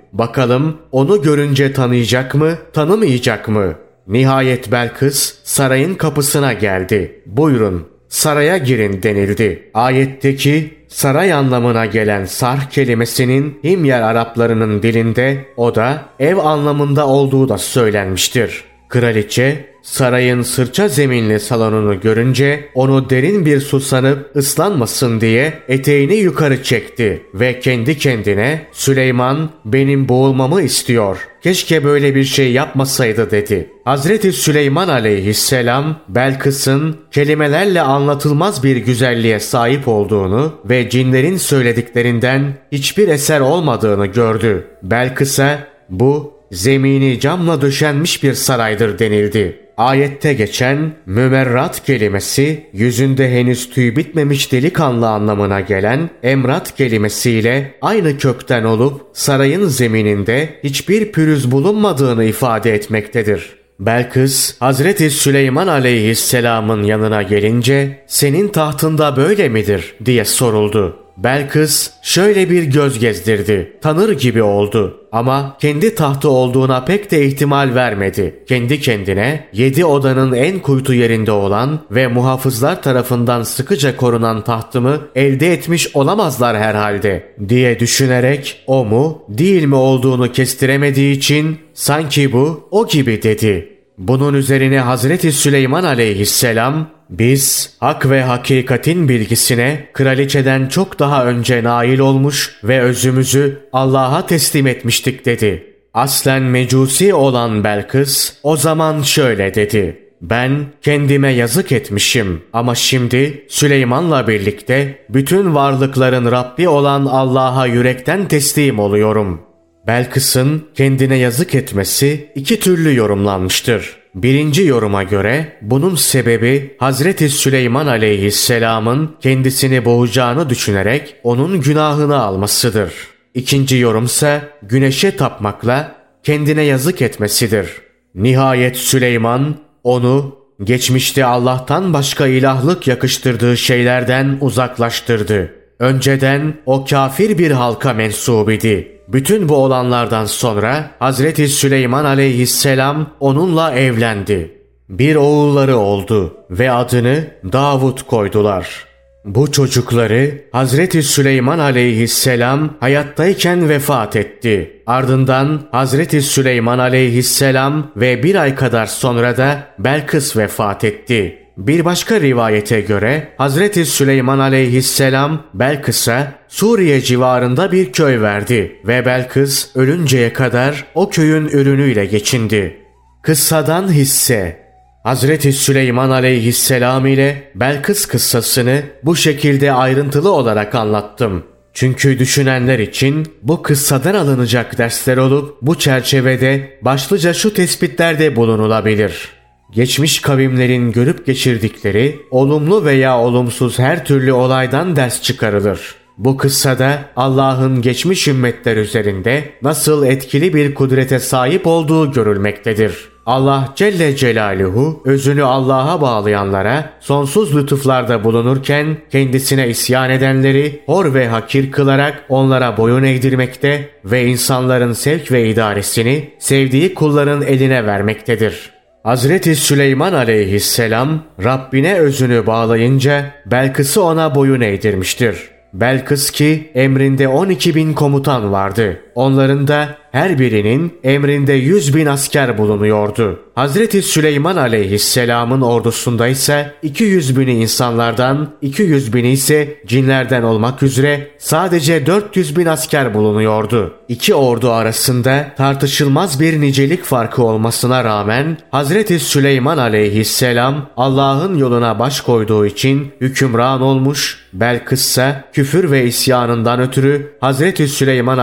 Bakalım onu görünce tanıyacak mı, tanımayacak mı? Nihayet Belkıs sarayın kapısına geldi. Buyurun saraya girin denildi. Ayetteki saray anlamına gelen sarh kelimesinin Himyer Araplarının dilinde o da ev anlamında olduğu da söylenmiştir. Kraliçe sarayın sırça zeminli salonunu görünce onu derin bir susanıp ıslanmasın diye eteğini yukarı çekti ve kendi kendine Süleyman benim boğulmamı istiyor. Keşke böyle bir şey yapmasaydı dedi. Hazreti Süleyman aleyhisselam Belkıs'ın kelimelerle anlatılmaz bir güzelliğe sahip olduğunu ve cinlerin söylediklerinden hiçbir eser olmadığını gördü. Belkıs'a bu zemini camla döşenmiş bir saraydır denildi. Ayette geçen mümerrat kelimesi yüzünde henüz tüy bitmemiş delikanlı anlamına gelen emrat kelimesiyle aynı kökten olup sarayın zemininde hiçbir pürüz bulunmadığını ifade etmektedir. Belkıs Hazreti Süleyman aleyhisselamın yanına gelince senin tahtında böyle midir diye soruldu. Belkıs şöyle bir göz gezdirdi. Tanır gibi oldu. Ama kendi tahtı olduğuna pek de ihtimal vermedi. Kendi kendine yedi odanın en kuytu yerinde olan ve muhafızlar tarafından sıkıca korunan tahtımı elde etmiş olamazlar herhalde diye düşünerek o mu değil mi olduğunu kestiremediği için sanki bu o gibi dedi. Bunun üzerine Hazreti Süleyman aleyhisselam biz hak ve hakikatin bilgisine kraliçeden çok daha önce nail olmuş ve özümüzü Allah'a teslim etmiştik dedi. Aslen mecusi olan Belkıs o zaman şöyle dedi. Ben kendime yazık etmişim ama şimdi Süleyman'la birlikte bütün varlıkların Rabbi olan Allah'a yürekten teslim oluyorum. Belkıs'ın kendine yazık etmesi iki türlü yorumlanmıştır. Birinci yoruma göre bunun sebebi Hazreti Süleyman aleyhisselamın kendisini boğacağını düşünerek onun günahını almasıdır. İkinci yorumsa güneşe tapmakla kendine yazık etmesidir. Nihayet Süleyman onu geçmişte Allah'tan başka ilahlık yakıştırdığı şeylerden uzaklaştırdı. Önceden o kafir bir halka mensup idi. Bütün bu olanlardan sonra Hazreti Süleyman aleyhisselam onunla evlendi. Bir oğulları oldu ve adını Davut koydular. Bu çocukları Hazreti Süleyman aleyhisselam hayattayken vefat etti. Ardından Hazreti Süleyman aleyhisselam ve bir ay kadar sonra da Belkıs vefat etti. Bir başka rivayete göre Hazreti Süleyman aleyhisselam Belkıs'a Suriye civarında bir köy verdi ve Belkıs ölünceye kadar o köyün ürünüyle geçindi. Kıssadan hisse Hazreti Süleyman aleyhisselam ile Belkıs kıssasını bu şekilde ayrıntılı olarak anlattım. Çünkü düşünenler için bu kıssadan alınacak dersler olup bu çerçevede başlıca şu tespitlerde bulunulabilir.'' Geçmiş kavimlerin görüp geçirdikleri olumlu veya olumsuz her türlü olaydan ders çıkarılır. Bu kıssada Allah'ın geçmiş ümmetler üzerinde nasıl etkili bir kudrete sahip olduğu görülmektedir. Allah Celle Celaluhu özünü Allah'a bağlayanlara sonsuz lütuflarda bulunurken kendisine isyan edenleri hor ve hakir kılarak onlara boyun eğdirmekte ve insanların sevk ve idaresini sevdiği kulların eline vermektedir. Hazreti Süleyman aleyhisselam Rabbine özünü bağlayınca Belkıs'ı ona boyun eğdirmiştir. Belkıs ki emrinde 12 bin komutan vardı. Onların da her birinin emrinde yüz bin asker bulunuyordu. Hazreti Süleyman aleyhisselamın ordusunda ise 200 bini insanlardan, 200 bini ise cinlerden olmak üzere sadece 400 bin asker bulunuyordu. İki ordu arasında tartışılmaz bir nicelik farkı olmasına rağmen Hazreti Süleyman aleyhisselam Allah'ın yoluna baş koyduğu için hükümran olmuş, Belkıs'sa küfür ve isyanından ötürü Hazreti Süleyman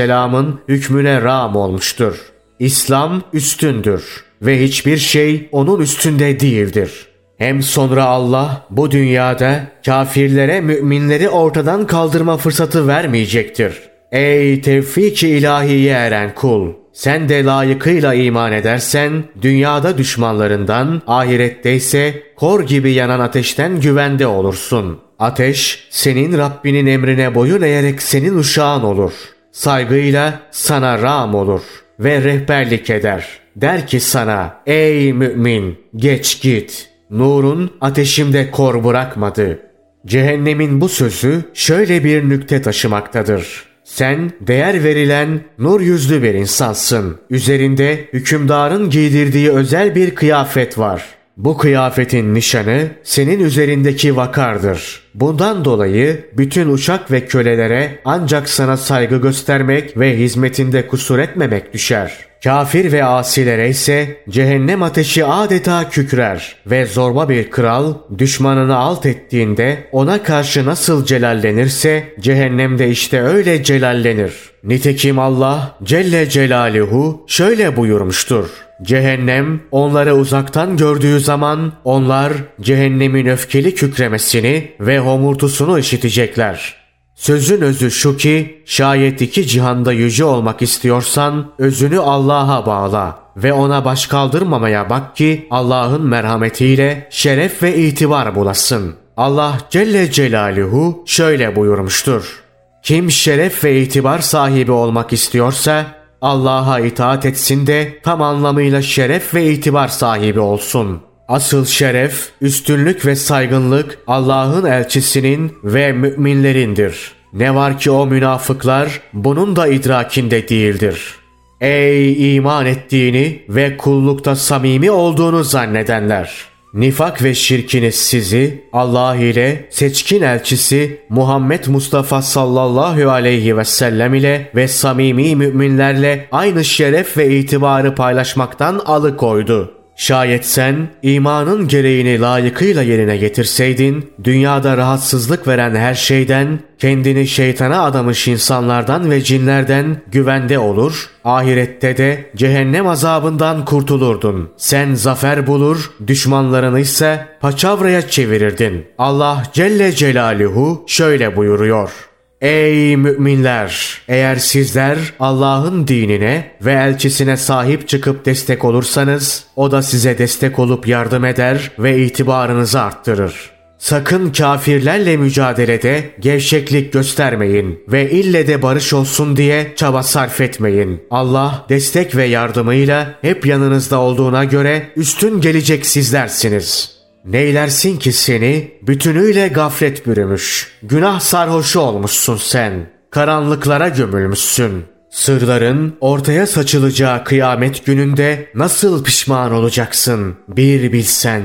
aleyhisselamın hükmüne ram olmuştur. İslam üstündür ve hiçbir şey onun üstünde değildir. Hem sonra Allah bu dünyada kafirlere müminleri ortadan kaldırma fırsatı vermeyecektir. Ey tevfik-i ilahiye eren kul! Sen de layıkıyla iman edersen dünyada düşmanlarından, ahirette ise kor gibi yanan ateşten güvende olursun. Ateş senin Rabbinin emrine boyun eğerek senin uşağın olur. Saygıyla sana ram olur ve rehberlik eder. Der ki sana ey mümin geç git. Nurun ateşimde kor bırakmadı. Cehennemin bu sözü şöyle bir nükte taşımaktadır. Sen değer verilen nur yüzlü bir insansın. Üzerinde hükümdarın giydirdiği özel bir kıyafet var. Bu kıyafetin nişanı senin üzerindeki vakardır. Bundan dolayı bütün uçak ve kölelere ancak sana saygı göstermek ve hizmetinde kusur etmemek düşer. Kafir ve asilere ise cehennem ateşi adeta kükrer ve zorba bir kral düşmanını alt ettiğinde ona karşı nasıl celallenirse cehennemde işte öyle celallenir. Nitekim Allah Celle Celaluhu şöyle buyurmuştur. Cehennem onları uzaktan gördüğü zaman onlar cehennemin öfkeli kükremesini ve homurtusunu işitecekler. Sözün özü şu ki şayet iki cihanda yüce olmak istiyorsan özünü Allah'a bağla ve ona baş kaldırmamaya bak ki Allah'ın merhametiyle şeref ve itibar bulasın. Allah Celle Celaluhu şöyle buyurmuştur. Kim şeref ve itibar sahibi olmak istiyorsa Allah'a itaat etsin de tam anlamıyla şeref ve itibar sahibi olsun. Asıl şeref, üstünlük ve saygınlık Allah'ın elçisinin ve müminlerindir. Ne var ki o münafıklar bunun da idrakinde değildir. Ey iman ettiğini ve kullukta samimi olduğunu zannedenler! Nifak ve şirkiniz sizi Allah ile seçkin elçisi Muhammed Mustafa sallallahu aleyhi ve sellem ile ve samimi müminlerle aynı şeref ve itibarı paylaşmaktan alıkoydu. Şayet sen imanın gereğini layıkıyla yerine getirseydin, dünyada rahatsızlık veren her şeyden, kendini şeytana adamış insanlardan ve cinlerden güvende olur, ahirette de cehennem azabından kurtulurdun. Sen zafer bulur, düşmanlarını ise paçavraya çevirirdin. Allah Celle Celaluhu şöyle buyuruyor. Ey müminler! Eğer sizler Allah'ın dinine ve elçisine sahip çıkıp destek olursanız, o da size destek olup yardım eder ve itibarınızı arttırır. Sakın kafirlerle mücadelede gevşeklik göstermeyin ve ille de barış olsun diye çaba sarf etmeyin. Allah destek ve yardımıyla hep yanınızda olduğuna göre üstün gelecek sizlersiniz.'' Neylersin ki seni bütünüyle gaflet bürümüş. Günah sarhoşu olmuşsun sen. Karanlıklara gömülmüşsün. Sırların ortaya saçılacağı kıyamet gününde nasıl pişman olacaksın bir bilsen.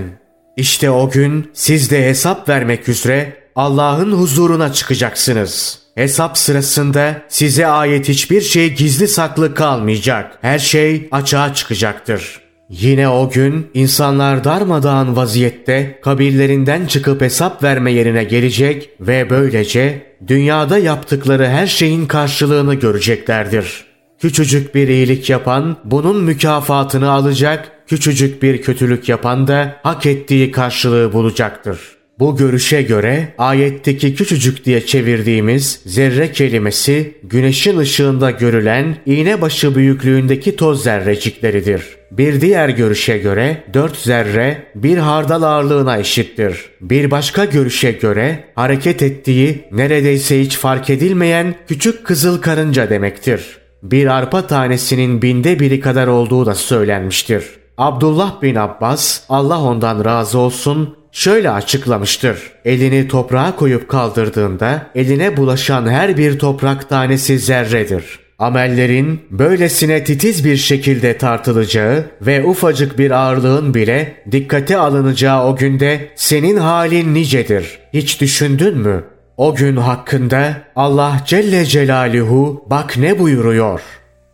İşte o gün siz de hesap vermek üzere Allah'ın huzuruna çıkacaksınız. Hesap sırasında size ait hiçbir şey gizli saklı kalmayacak. Her şey açığa çıkacaktır. Yine o gün insanlar darmadağın vaziyette kabirlerinden çıkıp hesap verme yerine gelecek ve böylece dünyada yaptıkları her şeyin karşılığını göreceklerdir. Küçücük bir iyilik yapan bunun mükafatını alacak, küçücük bir kötülük yapan da hak ettiği karşılığı bulacaktır. Bu görüşe göre ayetteki küçücük diye çevirdiğimiz zerre kelimesi güneşin ışığında görülen iğne başı büyüklüğündeki toz zerrecikleridir. Bir diğer görüşe göre dört zerre bir hardal ağırlığına eşittir. Bir başka görüşe göre hareket ettiği neredeyse hiç fark edilmeyen küçük kızıl karınca demektir. Bir arpa tanesinin binde biri kadar olduğu da söylenmiştir. Abdullah bin Abbas Allah ondan razı olsun şöyle açıklamıştır. Elini toprağa koyup kaldırdığında eline bulaşan her bir toprak tanesi zerredir. Amellerin böylesine titiz bir şekilde tartılacağı ve ufacık bir ağırlığın bile dikkate alınacağı o günde senin halin nicedir. Hiç düşündün mü? O gün hakkında Allah Celle Celaluhu bak ne buyuruyor.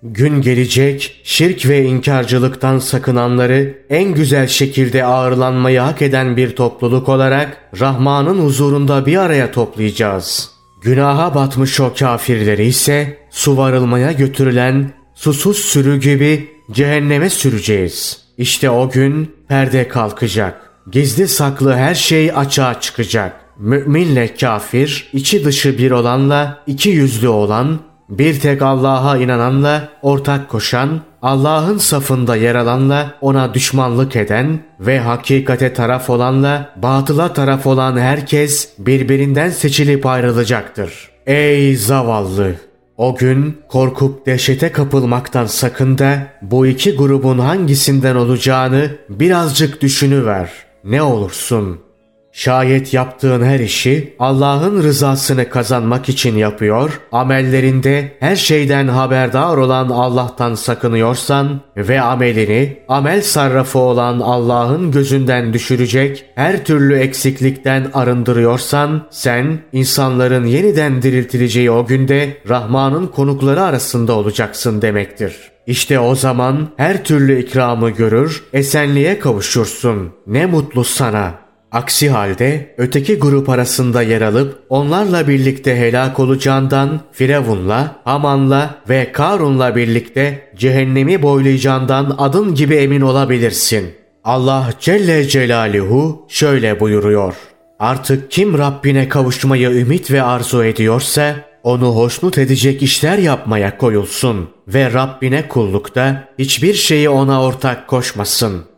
Gün gelecek, şirk ve inkarcılıktan sakınanları en güzel şekilde ağırlanmayı hak eden bir topluluk olarak Rahman'ın huzurunda bir araya toplayacağız. Günaha batmış o kafirleri ise su varılmaya götürülen susuz sürü gibi cehenneme süreceğiz. İşte o gün perde kalkacak. Gizli saklı her şey açığa çıkacak. Müminle kafir, içi dışı bir olanla iki yüzlü olan, bir tek Allah'a inananla ortak koşan, Allah'ın safında yer alanla ona düşmanlık eden ve hakikate taraf olanla batıla taraf olan herkes birbirinden seçilip ayrılacaktır. Ey zavallı! O gün korkup dehşete kapılmaktan sakın da bu iki grubun hangisinden olacağını birazcık düşünüver. Ne olursun.'' Şayet yaptığın her işi Allah'ın rızasını kazanmak için yapıyor, amellerinde her şeyden haberdar olan Allah'tan sakınıyorsan ve amelini amel sarrafı olan Allah'ın gözünden düşürecek her türlü eksiklikten arındırıyorsan sen insanların yeniden diriltileceği o günde Rahman'ın konukları arasında olacaksın demektir. İşte o zaman her türlü ikramı görür, esenliğe kavuşursun. Ne mutlu sana.'' Aksi halde öteki grup arasında yer alıp onlarla birlikte helak olacağından Firavun'la, Haman'la ve Karun'la birlikte cehennemi boylayacağından adın gibi emin olabilirsin. Allah Celle Celaluhu şöyle buyuruyor. Artık kim Rabbine kavuşmayı ümit ve arzu ediyorsa onu hoşnut edecek işler yapmaya koyulsun ve Rabbine kullukta hiçbir şeyi ona ortak koşmasın.''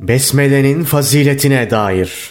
Besmele'nin faziletine dair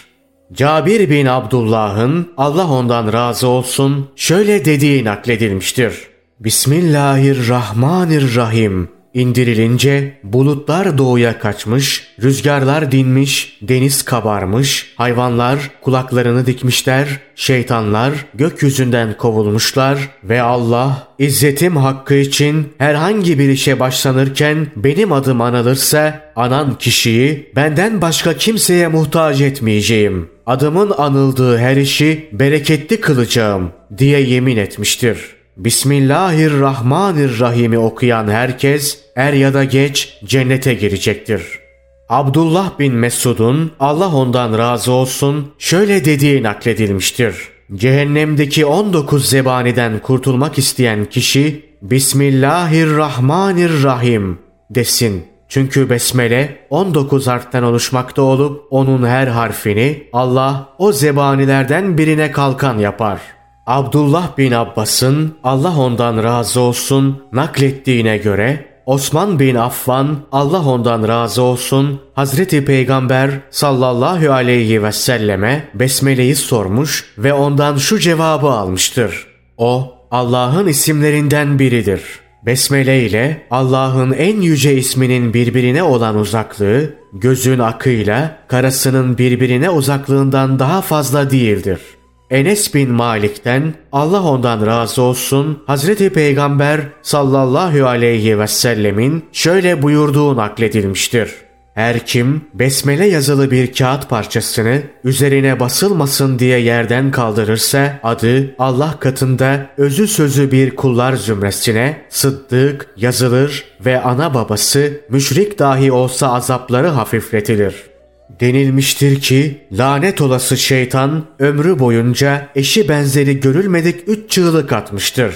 Cabir bin Abdullah'ın Allah ondan razı olsun şöyle dediği nakledilmiştir. Bismillahirrahmanirrahim indirilince bulutlar doğuya kaçmış, rüzgarlar dinmiş, deniz kabarmış, hayvanlar kulaklarını dikmişler, şeytanlar gökyüzünden kovulmuşlar ve Allah İzzetim hakkı için herhangi bir işe başlanırken benim adım anılırsa anan kişiyi benden başka kimseye muhtaç etmeyeceğim. Adımın anıldığı her işi bereketli kılacağım diye yemin etmiştir.'' Bismillahirrahmanirrahim'i okuyan herkes er ya da geç cennete girecektir. Abdullah bin Mesud'un Allah ondan razı olsun şöyle dediği nakledilmiştir. Cehennemdeki 19 zebaniden kurtulmak isteyen kişi Bismillahirrahmanirrahim desin. Çünkü besmele 19 harften oluşmakta olup onun her harfini Allah o zebanilerden birine kalkan yapar.'' Abdullah bin Abbas'ın Allah ondan razı olsun naklettiğine göre Osman bin Affan Allah ondan razı olsun Hazreti Peygamber sallallahu aleyhi ve selleme besmeleyi sormuş ve ondan şu cevabı almıştır. O Allah'ın isimlerinden biridir. Besmele ile Allah'ın en yüce isminin birbirine olan uzaklığı gözün akıyla karasının birbirine uzaklığından daha fazla değildir.'' Enes bin Malik'ten Allah ondan razı olsun Hazreti Peygamber sallallahu aleyhi ve sellemin şöyle buyurduğu nakledilmiştir. Her kim besmele yazılı bir kağıt parçasını üzerine basılmasın diye yerden kaldırırsa adı Allah katında özü sözü bir kullar zümresine sıddık yazılır ve ana babası müşrik dahi olsa azapları hafifletilir.'' Denilmiştir ki lanet olası şeytan ömrü boyunca eşi benzeri görülmedik üç çığlık atmıştır.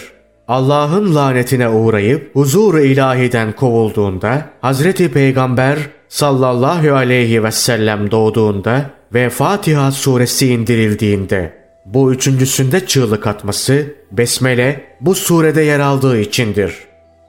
Allah'ın lanetine uğrayıp huzur ilahiden kovulduğunda Hazreti Peygamber sallallahu aleyhi ve sellem doğduğunda ve Fatiha suresi indirildiğinde bu üçüncüsünde çığlık atması Besmele bu surede yer aldığı içindir.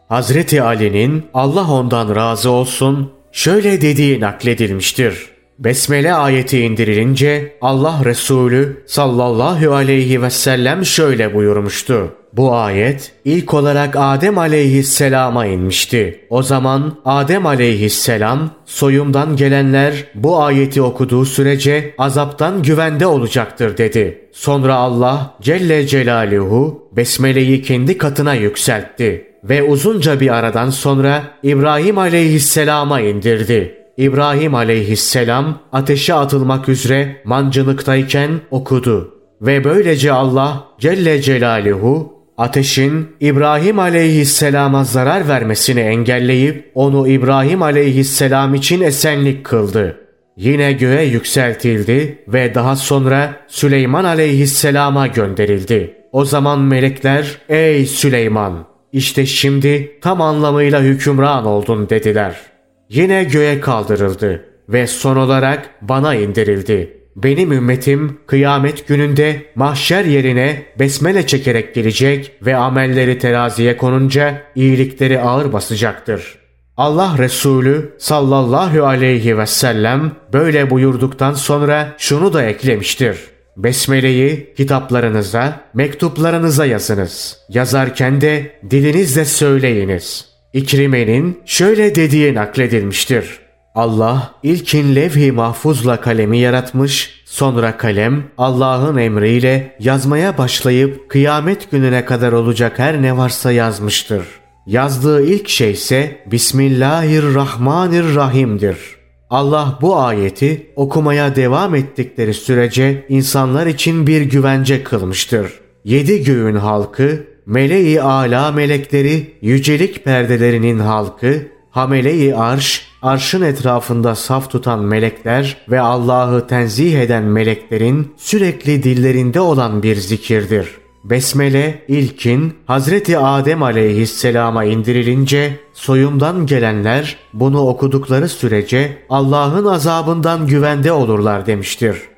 Hazreti Ali'nin Allah ondan razı olsun şöyle dediği nakledilmiştir. Besmele ayeti indirilince Allah Resulü sallallahu aleyhi ve sellem şöyle buyurmuştu. Bu ayet ilk olarak Adem aleyhisselama inmişti. O zaman Adem aleyhisselam soyumdan gelenler bu ayeti okuduğu sürece azaptan güvende olacaktır dedi. Sonra Allah Celle Celaluhu Besmele'yi kendi katına yükseltti. ve uzunca bir aradan sonra İbrahim aleyhisselama indirdi. İbrahim aleyhisselam ateşe atılmak üzere mancınıktayken okudu. Ve böylece Allah Celle Celaluhu ateşin İbrahim aleyhisselama zarar vermesini engelleyip onu İbrahim aleyhisselam için esenlik kıldı. Yine göğe yükseltildi ve daha sonra Süleyman aleyhisselama gönderildi. O zaman melekler ey Süleyman işte şimdi tam anlamıyla hükümran oldun dediler. Yine göğe kaldırıldı ve son olarak bana indirildi. Benim ümmetim kıyamet gününde mahşer yerine besmele çekerek gelecek ve amelleri teraziye konunca iyilikleri ağır basacaktır. Allah Resulü sallallahu aleyhi ve sellem böyle buyurduktan sonra şunu da eklemiştir. Besmele'yi kitaplarınıza, mektuplarınıza yazınız. Yazarken de dilinizle söyleyiniz. İkrime'nin şöyle dediği nakledilmiştir. Allah ilkin levh-i mahfuzla kalemi yaratmış, sonra kalem Allah'ın emriyle yazmaya başlayıp kıyamet gününe kadar olacak her ne varsa yazmıştır. Yazdığı ilk şey ise Bismillahirrahmanirrahim'dir. Allah bu ayeti okumaya devam ettikleri sürece insanlar için bir güvence kılmıştır. Yedi göğün halkı, meleği ala melekleri, yücelik perdelerinin halkı, hamele-i arş, arşın etrafında saf tutan melekler ve Allah'ı tenzih eden meleklerin sürekli dillerinde olan bir zikirdir. Besmele ilkin Hazreti Adem aleyhisselama indirilince soyumdan gelenler bunu okudukları sürece Allah'ın azabından güvende olurlar demiştir.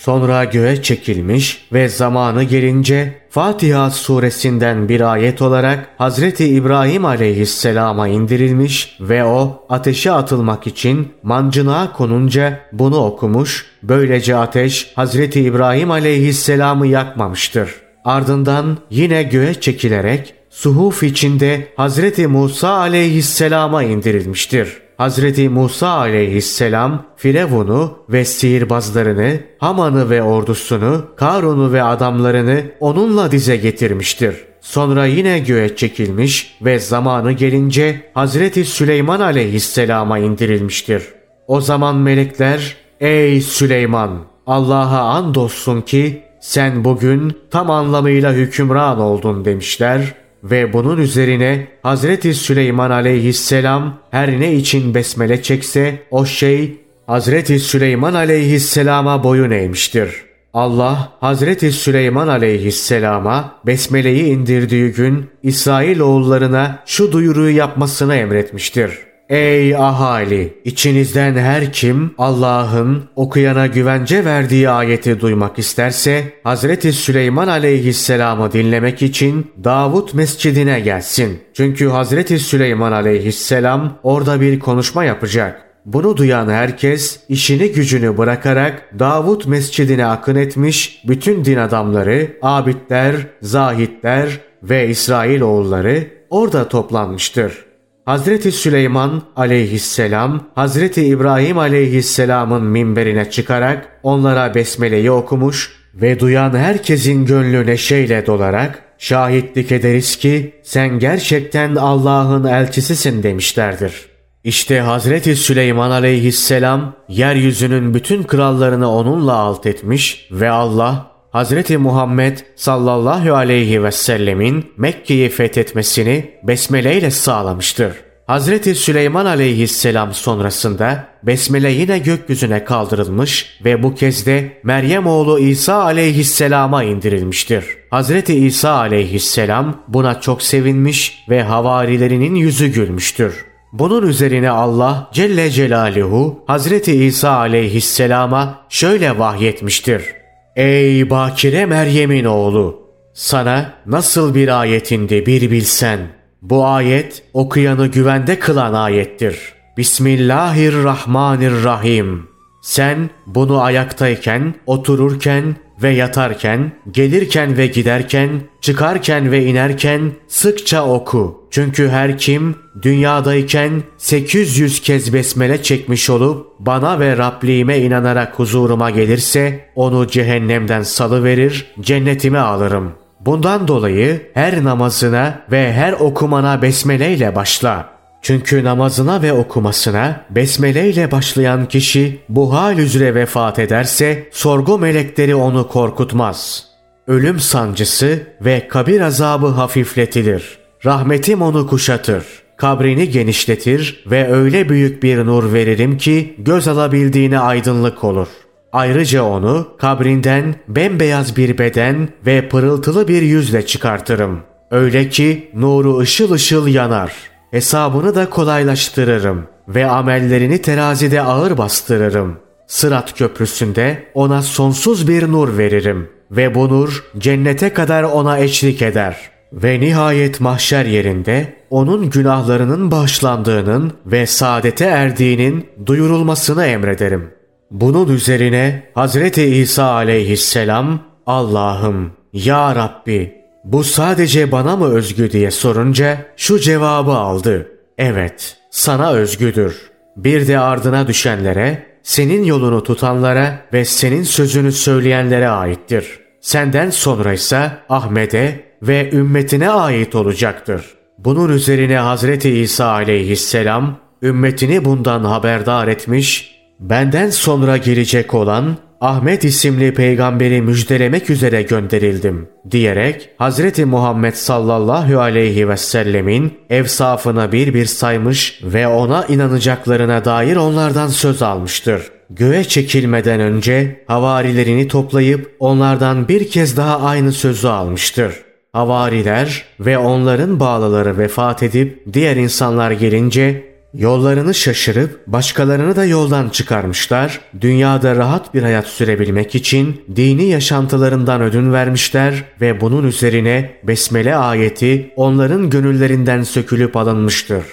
Sonra göğe çekilmiş ve zamanı gelince Fatiha suresinden bir ayet olarak Hazreti İbrahim aleyhisselama indirilmiş ve o ateşe atılmak için mancınığa konunca bunu okumuş, böylece ateş Hazreti İbrahim aleyhisselamı yakmamıştır. Ardından yine göğe çekilerek suhuf içinde Hazreti Musa aleyhisselama indirilmiştir. Hazreti Musa aleyhisselam Firavun'u ve sihirbazlarını, Haman'ı ve ordusunu, Karun'u ve adamlarını onunla dize getirmiştir. Sonra yine göğe çekilmiş ve zamanı gelince Hazreti Süleyman aleyhisselama indirilmiştir. O zaman melekler, ''Ey Süleyman! Allah'a andolsun ki sen bugün tam anlamıyla hükümran oldun.'' demişler ve bunun üzerine Hazreti Süleyman aleyhisselam her ne için besmele çekse o şey Hazreti Süleyman aleyhisselama boyun eğmiştir. Allah Hazreti Süleyman aleyhisselama besmeleyi indirdiği gün İsrail oğullarına şu duyuruyu yapmasını emretmiştir. Ey ahali! İçinizden her kim Allah'ın okuyana güvence verdiği ayeti duymak isterse Hazreti Süleyman aleyhisselamı dinlemek için Davut mescidine gelsin. Çünkü Hazreti Süleyman aleyhisselam orada bir konuşma yapacak. Bunu duyan herkes işini gücünü bırakarak Davut mescidine akın etmiş bütün din adamları, abidler, zahitler ve İsrail oğulları orada toplanmıştır. Hazreti Süleyman aleyhisselam Hazreti İbrahim aleyhisselamın minberine çıkarak onlara besmeleyi okumuş ve duyan herkesin gönlü neşeyle dolarak şahitlik ederiz ki sen gerçekten Allah'ın elçisisin demişlerdir. İşte Hazreti Süleyman aleyhisselam yeryüzünün bütün krallarını onunla alt etmiş ve Allah Hazreti Muhammed sallallahu aleyhi ve sellemin Mekke'yi fethetmesini besmele ile sağlamıştır. Hazreti Süleyman aleyhisselam sonrasında besmele yine gökyüzüne kaldırılmış ve bu kez de Meryem oğlu İsa aleyhisselama indirilmiştir. Hazreti İsa aleyhisselam buna çok sevinmiş ve havarilerinin yüzü gülmüştür. Bunun üzerine Allah Celle Celaluhu Hazreti İsa aleyhisselama şöyle vahyetmiştir. Ey bakire Meryem'in oğlu! Sana nasıl bir ayetindi bir bilsen. Bu ayet okuyanı güvende kılan ayettir. Bismillahirrahmanirrahim. Sen bunu ayaktayken, otururken ve yatarken, gelirken ve giderken, çıkarken ve inerken sıkça oku. Çünkü her kim dünyadayken 800 kez besmele çekmiş olup bana ve Rabliğime inanarak huzuruma gelirse onu cehennemden salı verir, cennetime alırım. Bundan dolayı her namazına ve her okumana besmele ile başla. Çünkü namazına ve okumasına besmele ile başlayan kişi bu hal üzere vefat ederse sorgu melekleri onu korkutmaz. Ölüm sancısı ve kabir azabı hafifletilir. Rahmetim onu kuşatır. Kabrini genişletir ve öyle büyük bir nur veririm ki göz alabildiğine aydınlık olur. Ayrıca onu kabrinden bembeyaz bir beden ve pırıltılı bir yüzle çıkartırım. Öyle ki nuru ışıl ışıl yanar. Hesabını da kolaylaştırırım ve amellerini terazide ağır bastırırım. Sırat köprüsünde ona sonsuz bir nur veririm ve bu nur cennete kadar ona eşlik eder. Ve nihayet mahşer yerinde onun günahlarının bağışlandığının ve saadete erdiğinin duyurulmasını emrederim.'' Bunun üzerine Hazreti İsa aleyhisselam Allah'ım ya Rabbi bu sadece bana mı özgü diye sorunca şu cevabı aldı. Evet sana özgüdür. Bir de ardına düşenlere, senin yolunu tutanlara ve senin sözünü söyleyenlere aittir. Senden sonra ise Ahmet'e ve ümmetine ait olacaktır. Bunun üzerine Hazreti İsa aleyhisselam ümmetini bundan haberdar etmiş Benden sonra gelecek olan Ahmet isimli peygamberi müjdelemek üzere gönderildim diyerek Hazreti Muhammed sallallahu aleyhi ve sellemin evsafını bir bir saymış ve ona inanacaklarına dair onlardan söz almıştır. Göğe çekilmeden önce havarilerini toplayıp onlardan bir kez daha aynı sözü almıştır. Havariler ve onların bağlıları vefat edip diğer insanlar gelince Yollarını şaşırıp başkalarını da yoldan çıkarmışlar, dünyada rahat bir hayat sürebilmek için dini yaşantılarından ödün vermişler ve bunun üzerine Besmele ayeti onların gönüllerinden sökülüp alınmıştır.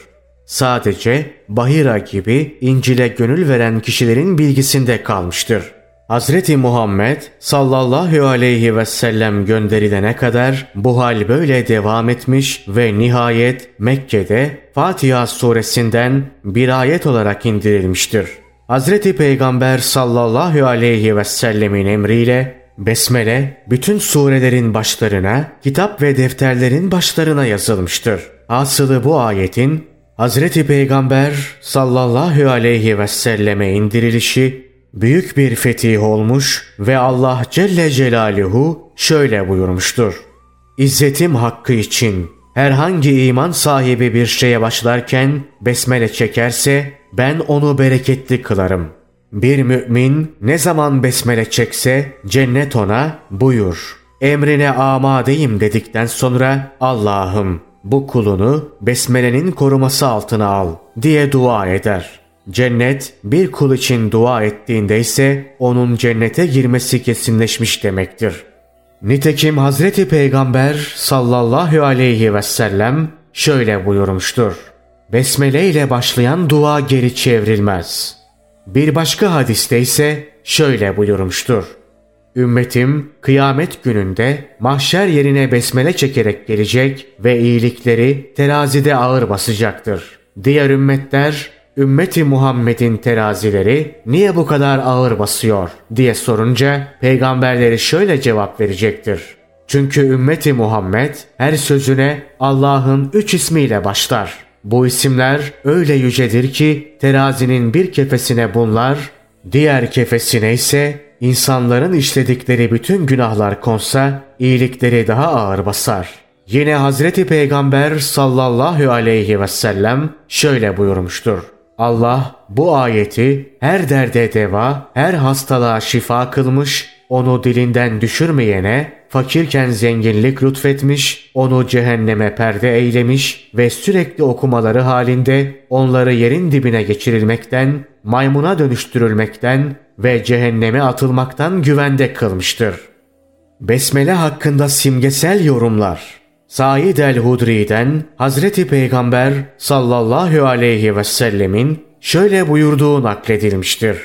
Sadece Bahira gibi İncil'e gönül veren kişilerin bilgisinde kalmıştır. Hazreti Muhammed sallallahu aleyhi ve sellem gönderilene kadar bu hal böyle devam etmiş ve nihayet Mekke'de Fatiha suresinden bir ayet olarak indirilmiştir. Hazreti Peygamber sallallahu aleyhi ve sellemin emriyle Besmele bütün surelerin başlarına, kitap ve defterlerin başlarına yazılmıştır. Asılı bu ayetin Hazreti Peygamber sallallahu aleyhi ve selleme indirilişi büyük bir fetih olmuş ve Allah Celle Celaluhu şöyle buyurmuştur. İzzetim hakkı için herhangi iman sahibi bir şeye başlarken besmele çekerse ben onu bereketli kılarım. Bir mümin ne zaman besmele çekse cennet ona buyur. Emrine amadeyim dedikten sonra Allah'ım bu kulunu besmelenin koruması altına al diye dua eder.'' Cennet bir kul için dua ettiğinde ise onun cennete girmesi kesinleşmiş demektir. Nitekim Hazreti Peygamber sallallahu aleyhi ve sellem şöyle buyurmuştur. Besmele ile başlayan dua geri çevrilmez. Bir başka hadiste ise şöyle buyurmuştur. Ümmetim kıyamet gününde mahşer yerine besmele çekerek gelecek ve iyilikleri terazide ağır basacaktır. Diğer ümmetler ümmeti Muhammed'in terazileri niye bu kadar ağır basıyor diye sorunca peygamberleri şöyle cevap verecektir. Çünkü ümmeti Muhammed her sözüne Allah'ın üç ismiyle başlar. Bu isimler öyle yücedir ki terazinin bir kefesine bunlar, diğer kefesine ise insanların işledikleri bütün günahlar konsa iyilikleri daha ağır basar. Yine Hazreti Peygamber sallallahu aleyhi ve sellem şöyle buyurmuştur. Allah bu ayeti her derde deva, her hastalığa şifa kılmış, onu dilinden düşürmeyene, fakirken zenginlik lütfetmiş, onu cehenneme perde eylemiş ve sürekli okumaları halinde onları yerin dibine geçirilmekten, maymuna dönüştürülmekten ve cehenneme atılmaktan güvende kılmıştır. Besmele hakkında simgesel yorumlar Said el-Hudri'den Hazreti Peygamber sallallahu aleyhi ve sellemin şöyle buyurduğu nakledilmiştir.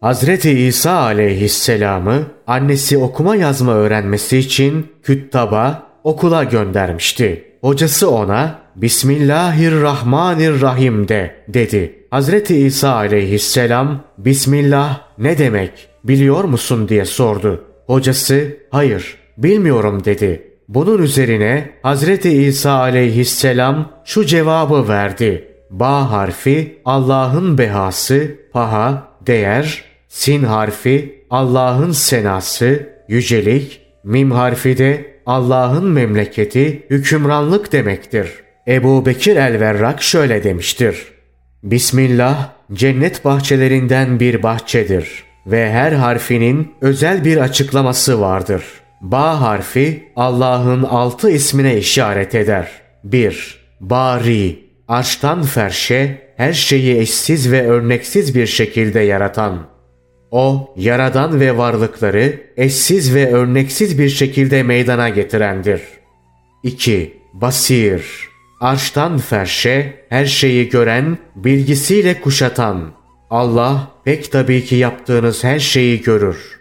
Hazreti İsa aleyhisselamı annesi okuma yazma öğrenmesi için küttaba okula göndermişti. Hocası ona Bismillahirrahmanirrahim de dedi. Hazreti İsa aleyhisselam Bismillah ne demek biliyor musun diye sordu. Hocası hayır bilmiyorum dedi. Bunun üzerine Hazreti İsa aleyhisselam şu cevabı verdi. Ba harfi Allah'ın behası, paha, değer, sin harfi Allah'ın senası, yücelik, mim harfi de Allah'ın memleketi, hükümranlık demektir. Ebu Bekir el-Verrak şöyle demiştir. Bismillah cennet bahçelerinden bir bahçedir ve her harfinin özel bir açıklaması vardır. Ba harfi Allah'ın altı ismine işaret eder. 1. Bari, arştan ferşe, her şeyi eşsiz ve örneksiz bir şekilde yaratan. O, yaradan ve varlıkları eşsiz ve örneksiz bir şekilde meydana getirendir. 2. Basir, arştan ferşe, her şeyi gören, bilgisiyle kuşatan. Allah pek tabii ki yaptığınız her şeyi görür.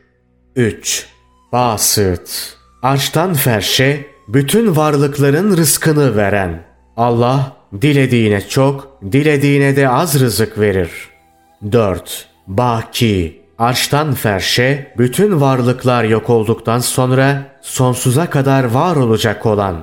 3. Basıt, arştan ferşe, bütün varlıkların rızkını veren. Allah dilediğine çok, dilediğine de az rızık verir. 4. Baki, arştan ferşe, bütün varlıklar yok olduktan sonra sonsuza kadar var olacak olan.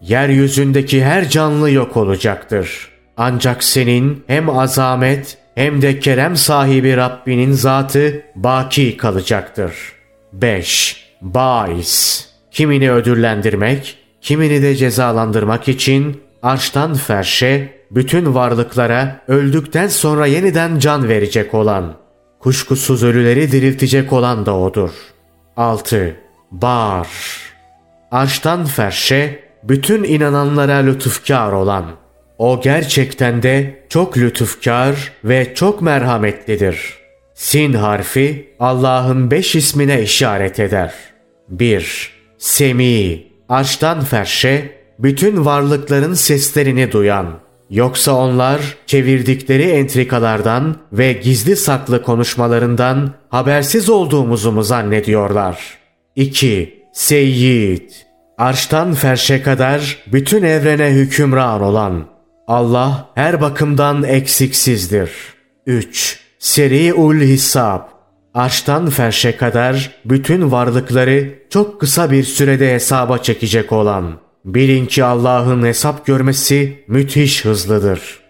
Yeryüzündeki her canlı yok olacaktır. Ancak senin hem azamet hem de kerem sahibi Rabbinin zatı baki kalacaktır. 5. Bais Kimini ödüllendirmek, kimini de cezalandırmak için arştan ferşe, bütün varlıklara öldükten sonra yeniden can verecek olan, kuşkusuz ölüleri diriltecek olan da odur. 6. Bar Arştan ferşe, bütün inananlara lütufkar olan. O gerçekten de çok lütufkar ve çok merhametlidir. Sin harfi Allah'ın beş ismine işaret eder. 1. Semi Arştan ferşe bütün varlıkların seslerini duyan. Yoksa onlar çevirdikleri entrikalardan ve gizli saklı konuşmalarından habersiz olduğumuzu mu zannediyorlar? 2. Seyyid Arştan ferşe kadar bütün evrene hükümran olan. Allah her bakımdan eksiksizdir. 3. Seri'ul Hisab Arştan ferşe kadar bütün varlıkları çok kısa bir sürede hesaba çekecek olan. Bilin ki Allah'ın hesap görmesi müthiş hızlıdır.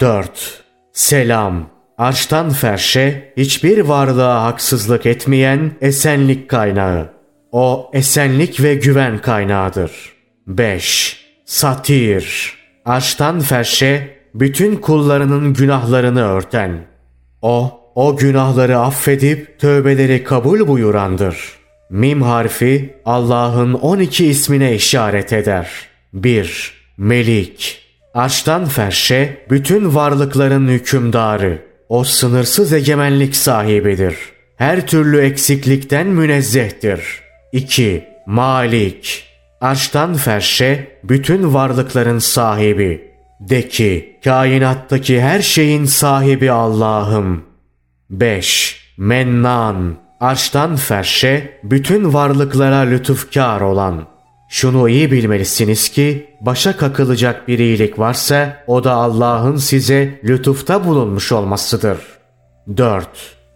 4. Selam Arştan ferşe hiçbir varlığa haksızlık etmeyen esenlik kaynağı. O esenlik ve güven kaynağıdır. 5. Satir Arştan ferşe bütün kullarının günahlarını örten. O, o günahları affedip tövbeleri kabul buyurandır. Mim harfi Allah'ın 12 ismine işaret eder. 1. Melik Arştan ferşe bütün varlıkların hükümdarı. O sınırsız egemenlik sahibidir. Her türlü eksiklikten münezzehtir. 2. Malik Arştan ferşe bütün varlıkların sahibi. De ki kainattaki her şeyin sahibi Allah'ım. 5. Mennan Arştan ferşe bütün varlıklara lütufkar olan. Şunu iyi bilmelisiniz ki başa kakılacak bir iyilik varsa o da Allah'ın size lütufta bulunmuş olmasıdır. 4.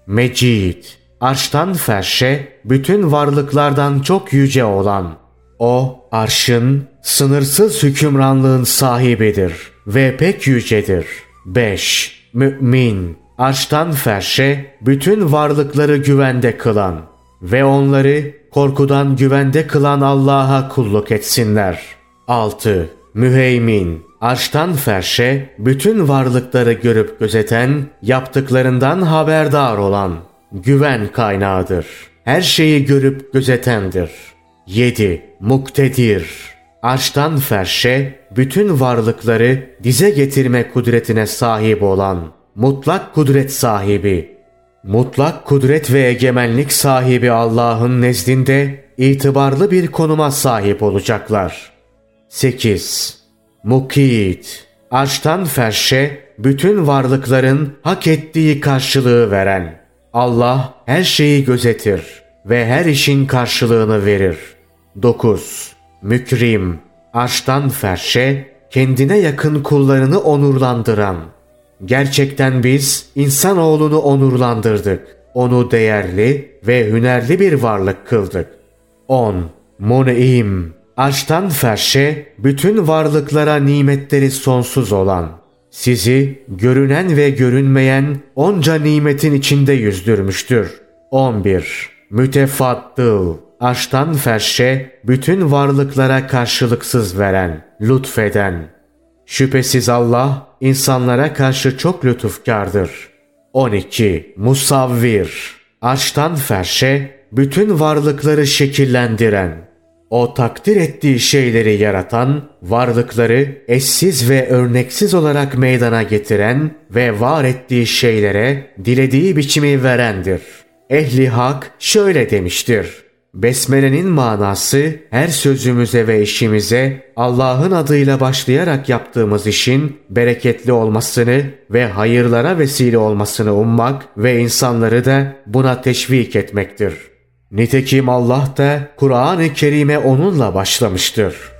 Mecid Arştan ferşe bütün varlıklardan çok yüce olan. O arşın sınırsız hükümranlığın sahibidir ve pek yücedir. 5. Mü'min Arştan ferşe bütün varlıkları güvende kılan ve onları korkudan güvende kılan Allah'a kulluk etsinler. 6. Müheymin Arştan ferşe bütün varlıkları görüp gözeten, yaptıklarından haberdar olan, güven kaynağıdır. Her şeyi görüp gözetendir. 7. Muktedir Arştan ferşe bütün varlıkları dize getirme kudretine sahip olan, mutlak kudret sahibi, mutlak kudret ve egemenlik sahibi Allah'ın nezdinde itibarlı bir konuma sahip olacaklar. 8. Mukit Arştan ferşe bütün varlıkların hak ettiği karşılığı veren. Allah her şeyi gözetir ve her işin karşılığını verir. 9. Mükrim Arştan ferşe kendine yakın kullarını onurlandıran. Gerçekten biz insanoğlunu onurlandırdık. Onu değerli ve hünerli bir varlık kıldık. 10. Mun'im Arştan ferşe bütün varlıklara nimetleri sonsuz olan, sizi görünen ve görünmeyen onca nimetin içinde yüzdürmüştür. 11. Mütefaddıl, arştan ferşe bütün varlıklara karşılıksız veren, lütfeden. Şüphesiz Allah insanlara karşı çok lütufkardır. 12. Musavvir, arştan ferşe bütün varlıkları şekillendiren, o takdir ettiği şeyleri yaratan, varlıkları eşsiz ve örneksiz olarak meydana getiren ve var ettiği şeylere dilediği biçimi verendir. Ehli hak şöyle demiştir. Besmele'nin manası her sözümüze ve işimize Allah'ın adıyla başlayarak yaptığımız işin bereketli olmasını ve hayırlara vesile olmasını ummak ve insanları da buna teşvik etmektir. Nitekim Allah da Kur'an-ı Kerim'e onunla başlamıştır.